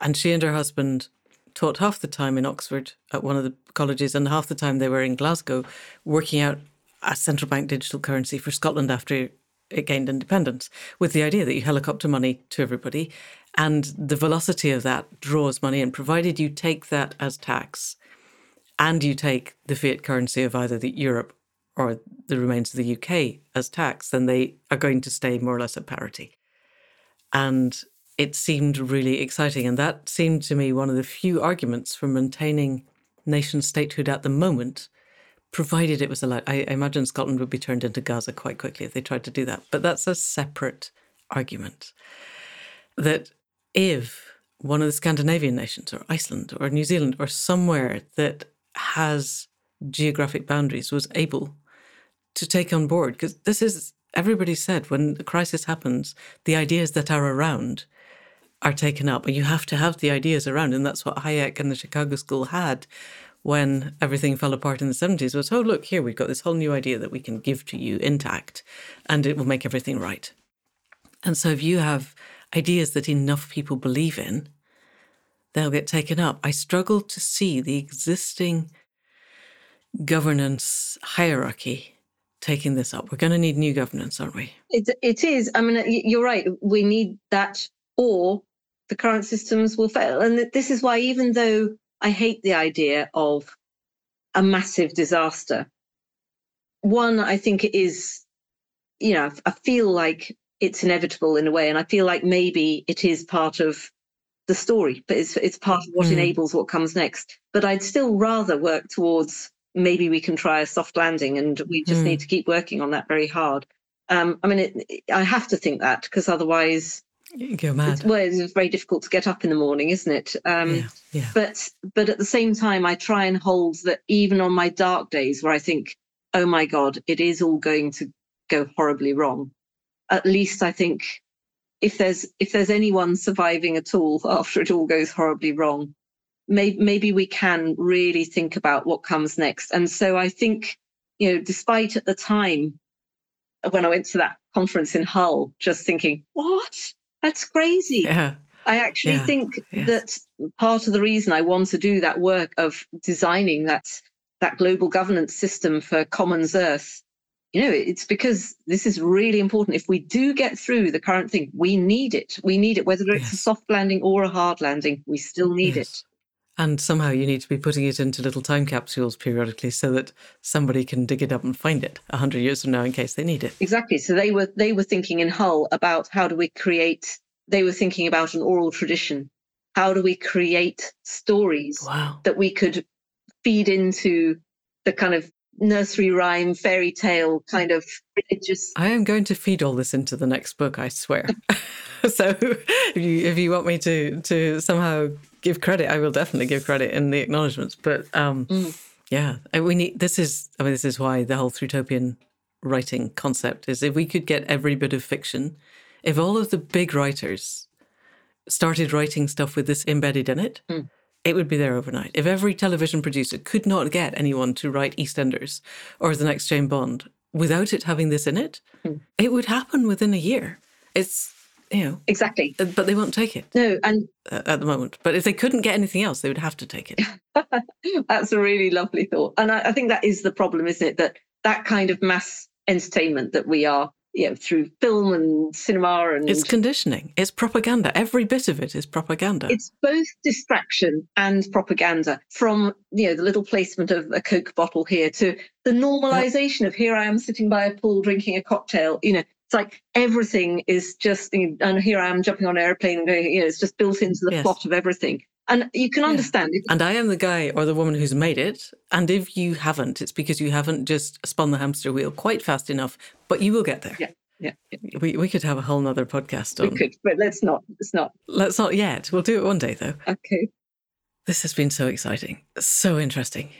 And she and her husband taught half the time in Oxford at one of the colleges, and half the time they were in Glasgow working out a central bank digital currency for Scotland after it gained independence, with the idea that you helicopter money to everybody. And the velocity of that draws money in, provided you take that as tax and you take the fiat currency of either the Europe or the remains of the UK as tax, then they are going to stay more or less at parity. And it seemed really exciting. And that seemed to me one of the few arguments for maintaining nation statehood at the moment, provided it was allowed. I, imagine Scotland would be turned into Gaza quite quickly if they tried to do that. But that's a separate argument. That if one of the Scandinavian nations or Iceland or New Zealand or somewhere that has geographic boundaries was able to take on board because this is everybody said when a crisis happens, the ideas that are around are taken up, and you have to have the ideas around, and that's what Hayek and the Chicago School had when everything fell apart in the 70s was oh look here we've got this whole new idea that we can give to you intact and it will make everything right and so if you have ideas that enough people believe in, they'll get taken up. I struggle to see the existing governance hierarchy taking this up. We're going to need new governance, aren't we? It, it is. I mean, you're right. We need that, or the current systems will fail. And this is why, even though I hate the idea of a massive disaster, one, I think it is, you know, I feel like it's inevitable in a way. And I feel like maybe it is part of the story, but it's, it's part of what mm. enables what comes next. But I'd still rather work towards maybe we can try a soft landing and we just mm. need to keep working on that very hard. Um, I mean, it, I have to think that because otherwise, you go mad. It's, well, it's very difficult to get up in the morning, isn't it? Um, yeah, yeah. But but at the same time, I try and hold that even on my dark days where I think, oh my god, it is all going to go horribly wrong. At least I think if there's if there's anyone surviving at all after it all goes horribly wrong, maybe, maybe we can really think about what comes next. And so I think, you know, despite at the time when I went to that conference in Hull, just thinking, what? That's crazy. Yeah. I actually yeah. think yes. that part of the reason I want to do that work of designing that that global governance system for Commons Earth, you know, it's because this is really important. If we do get through the current thing, we need it. We need it, whether it's yes. a soft landing or a hard landing, we still need yes. it. And somehow you need to be putting it into little time capsules periodically so that somebody can dig it up and find it a hundred years from now in case they need it. Exactly. So they were they were thinking in Hull about how do we create they were thinking about an oral tradition. How do we create stories wow. that we could feed into the kind of nursery rhyme, fairy tale kind of religious. I am going to feed all this into the next book, I swear. so if you if you want me to to somehow give credit, I will definitely give credit in the acknowledgements. But um, mm. yeah, we need. This is. I mean, this is why the whole Thrutopian writing concept is. If we could get every bit of fiction, if all of the big writers started writing stuff with this embedded in it. Mm. It would be there overnight. If every television producer could not get anyone to write EastEnders or the next Jane Bond without it having this in it, mm. it would happen within a year. It's you know exactly. Uh, but they won't take it. No and at the moment. But if they couldn't get anything else they would have to take it. That's a really lovely thought. And I, I, think that is the problem isn't it? That that kind of mass entertainment that we are you know through film and cinema and it's conditioning. It's propaganda. Every bit of it is propaganda. It's both distraction and propaganda from you know the little placement of a coke bottle here to the normalization yep. of here i am sitting by a pool drinking a cocktail you know it's like everything is just, and here I am jumping on an airplane, and you know, it's just built into the yes. plot of everything. And you can understand yeah. it. And I am the guy or the woman who's made it. And if you haven't, it's because you haven't just spun the hamster wheel quite fast enough, but you will get there. Yeah. Yeah, yeah. We we could have a whole nother podcast on. We could, but let's not. Let's not. Let's not yet. We'll do it one day, though. Okay. This has been so exciting, so interesting.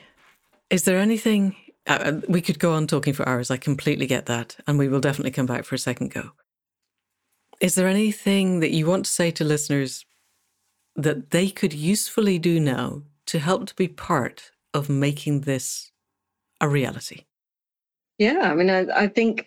Is there anything uh, uh, we could go on talking for hours. I completely get that. And we will definitely come back for a second go. Is there anything that you want to say to listeners that they could usefully do now to help to be part of making this a reality? Yeah, I mean, I, I think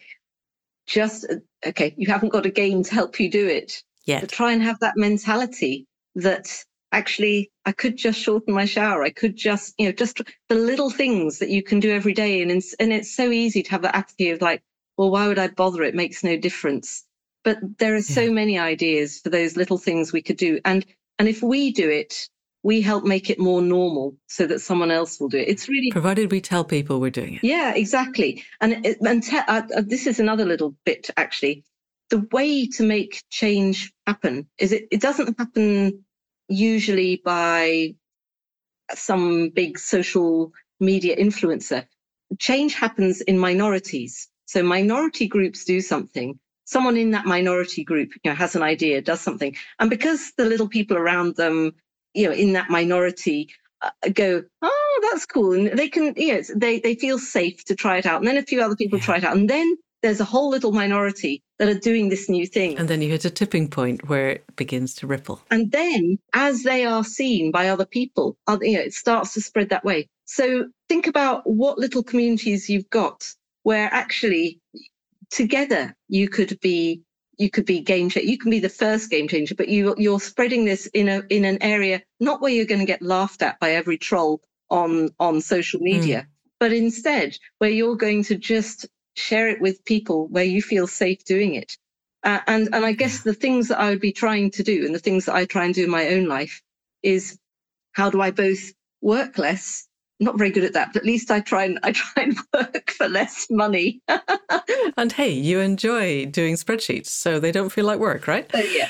just, uh, okay, you haven't got a game to help you do it. Yeah. Try and have that mentality that actually I could just shorten my shower. I could just, you know, just the little things that you can do every day. And it's, and it's so easy to have that attitude of like, well, why would I bother? It makes no difference. But there are so many ideas for those little things we could do. And, and if we do it, we help make it more normal so that someone else will do it. It's really provided we tell people we're doing it. Yeah, exactly. And and te- uh, uh, this is another little bit actually. The way to make change happen is it, it doesn't happen usually by some big social media influencer. Change happens in minorities. So minority groups do something. Someone in that minority group, you know, has an idea, does something, and because the little people around them, you know, in that minority, uh, go, oh, that's cool, and they can, you know, they they feel safe to try it out, and then a few other people yeah. try it out, and then there's a whole little minority that are doing this new thing. And then you hit a tipping point where it begins to ripple. And then as they are seen by other people, you know, it starts to spread that way. So think about what little communities you've got where actually together you could be you could be game changer. You can be the first game changer, but you you're spreading this in a in an area not where you're going to get laughed at by every troll on on social media, mm. but instead where you're going to just share it with people where you feel safe doing it. Uh, and and I guess the things that I would be trying to do, and the things that I try and do in my own life, is how do I both work less not very good at that, but at least I try and I try and work for less money. and hey, you enjoy doing spreadsheets, so they don't feel like work, right? So, yeah.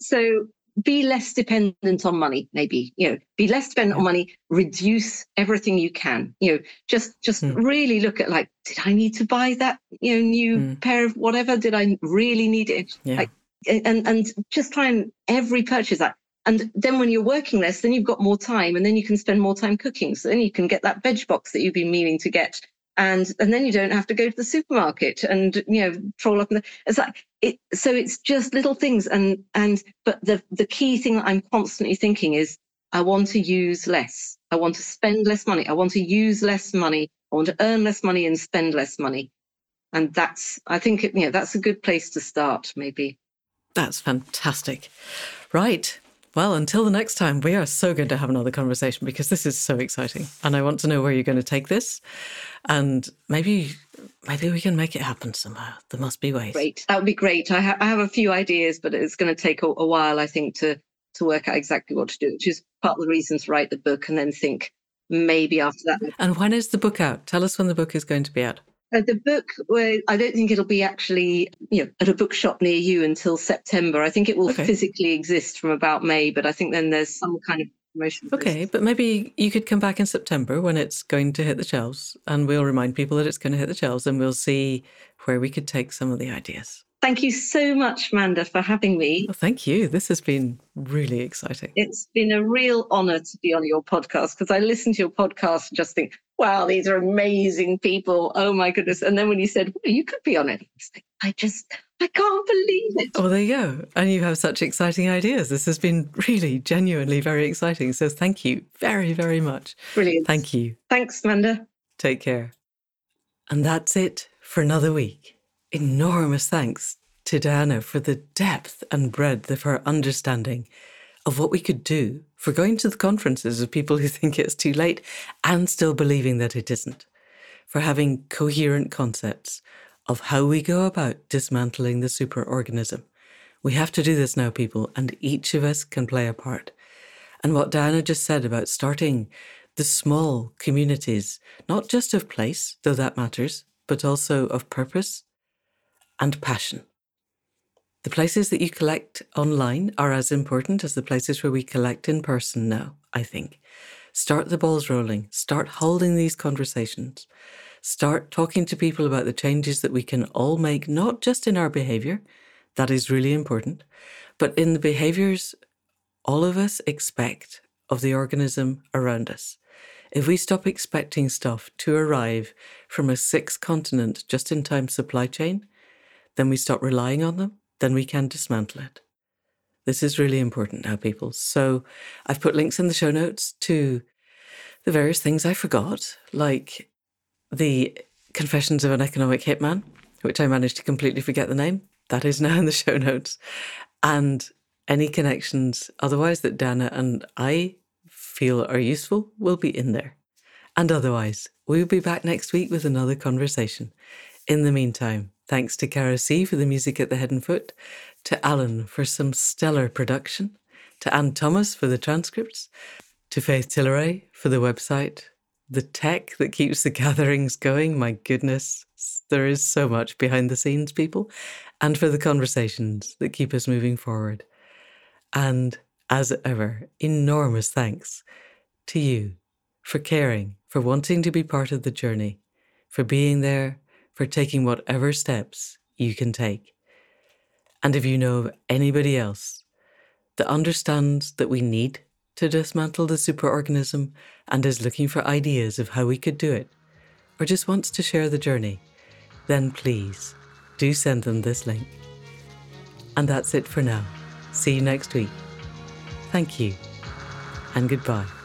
So be less dependent on money, maybe. You know, be less dependent on money, reduce everything you can. You know, just just mm. really look at like, did I need to buy that, you know, new mm. pair of whatever? Did I really need it? Yeah. Like and and just try and every purchase that and then when you're working less, then you've got more time and then you can spend more time cooking. So then you can get that veg box that you've been meaning to get. And and then you don't have to go to the supermarket and you know troll up in the it's like it so it's just little things and and but the the key thing that I'm constantly thinking is I want to use less. I want to spend less money. I want to use less money. I want to earn less money and spend less money. And that's I think it, you know that's a good place to start maybe. That's fantastic. Right. Well, until the next time, we are so going to have another conversation because this is so exciting. And I want to know where you're going to take this. And maybe maybe we can make it happen somehow. There must be ways. Great. That would be great. I, ha- I have a few ideas, but it's going to take a, a while, I think, to to work out exactly what to do, which is part of the reason to write the book and then think maybe after that. And when is the book out? Tell us when the book is going to be out. Uh, the book, well, I don't think it'll be actually, you know, at a bookshop near you until September. I think it will okay. physically exist from about May, but I think then there's some kind of promotion. Okay, but maybe you could come back in September when it's going to hit the shelves, and we'll remind people that it's going to hit the shelves, and we'll see where we could take some of the ideas. Thank you so much, Manda, for having me. Well, thank you. This has been really exciting. It's been a real honor to be on your podcast because I listen to your podcast and just think, wow, these are amazing people. Oh my goodness. And then when you said, well, you could be on it, I just, I can't believe it. Oh, there you go. And you have such exciting ideas. This has been really genuinely very exciting. So thank you very, very much. Brilliant. Thank you. Thanks, Manda. Take care. And that's it for another week enormous thanks to Diana for the depth and breadth of her understanding of what we could do for going to the conferences of people who think it's too late and still believing that it isn't, for having coherent concepts of how we go about dismantling the superorganism. We have to do this now, people, and each of us can play a part. And what Diana just said about starting the small communities, not just of place, though that matters, but also of purpose and passion. The places that you collect online are as important as the places where we collect in person now, I think. Start the balls rolling, start holding these conversations, start talking to people about the changes that we can all make, not just in our behavior, that is really important, but in the behaviors all of us expect of the organism around us. If we stop expecting stuff to arrive from a six continent just in time supply chain, then we stop relying on them, then we can dismantle it. This is really important now, people. So I've put links in the show notes to the various things I forgot, like the Confessions of an Economic Hitman, which I managed to completely forget the name. That is now in the show notes. And any connections otherwise that Diana and I feel are useful will be in there. And otherwise, we'll be back next week with another conversation. In the meantime, Thanks to Caro C for the music at the head and foot, to Alan for some stellar production, to Anne Thomas for the transcripts, to Faith Tilleray for the website, the tech that keeps the gatherings going. My goodness, there is so much behind the scenes, people, and for the conversations that keep us moving forward. And as ever, enormous thanks to you for caring, for wanting to be part of the journey, for being there for taking whatever steps you can take. And if you know of anybody else that understands that we need to dismantle the superorganism and is looking for ideas of how we could do it, or just wants to share the journey, then please do send them this link. And that's it for now. See you next week. Thank you and goodbye.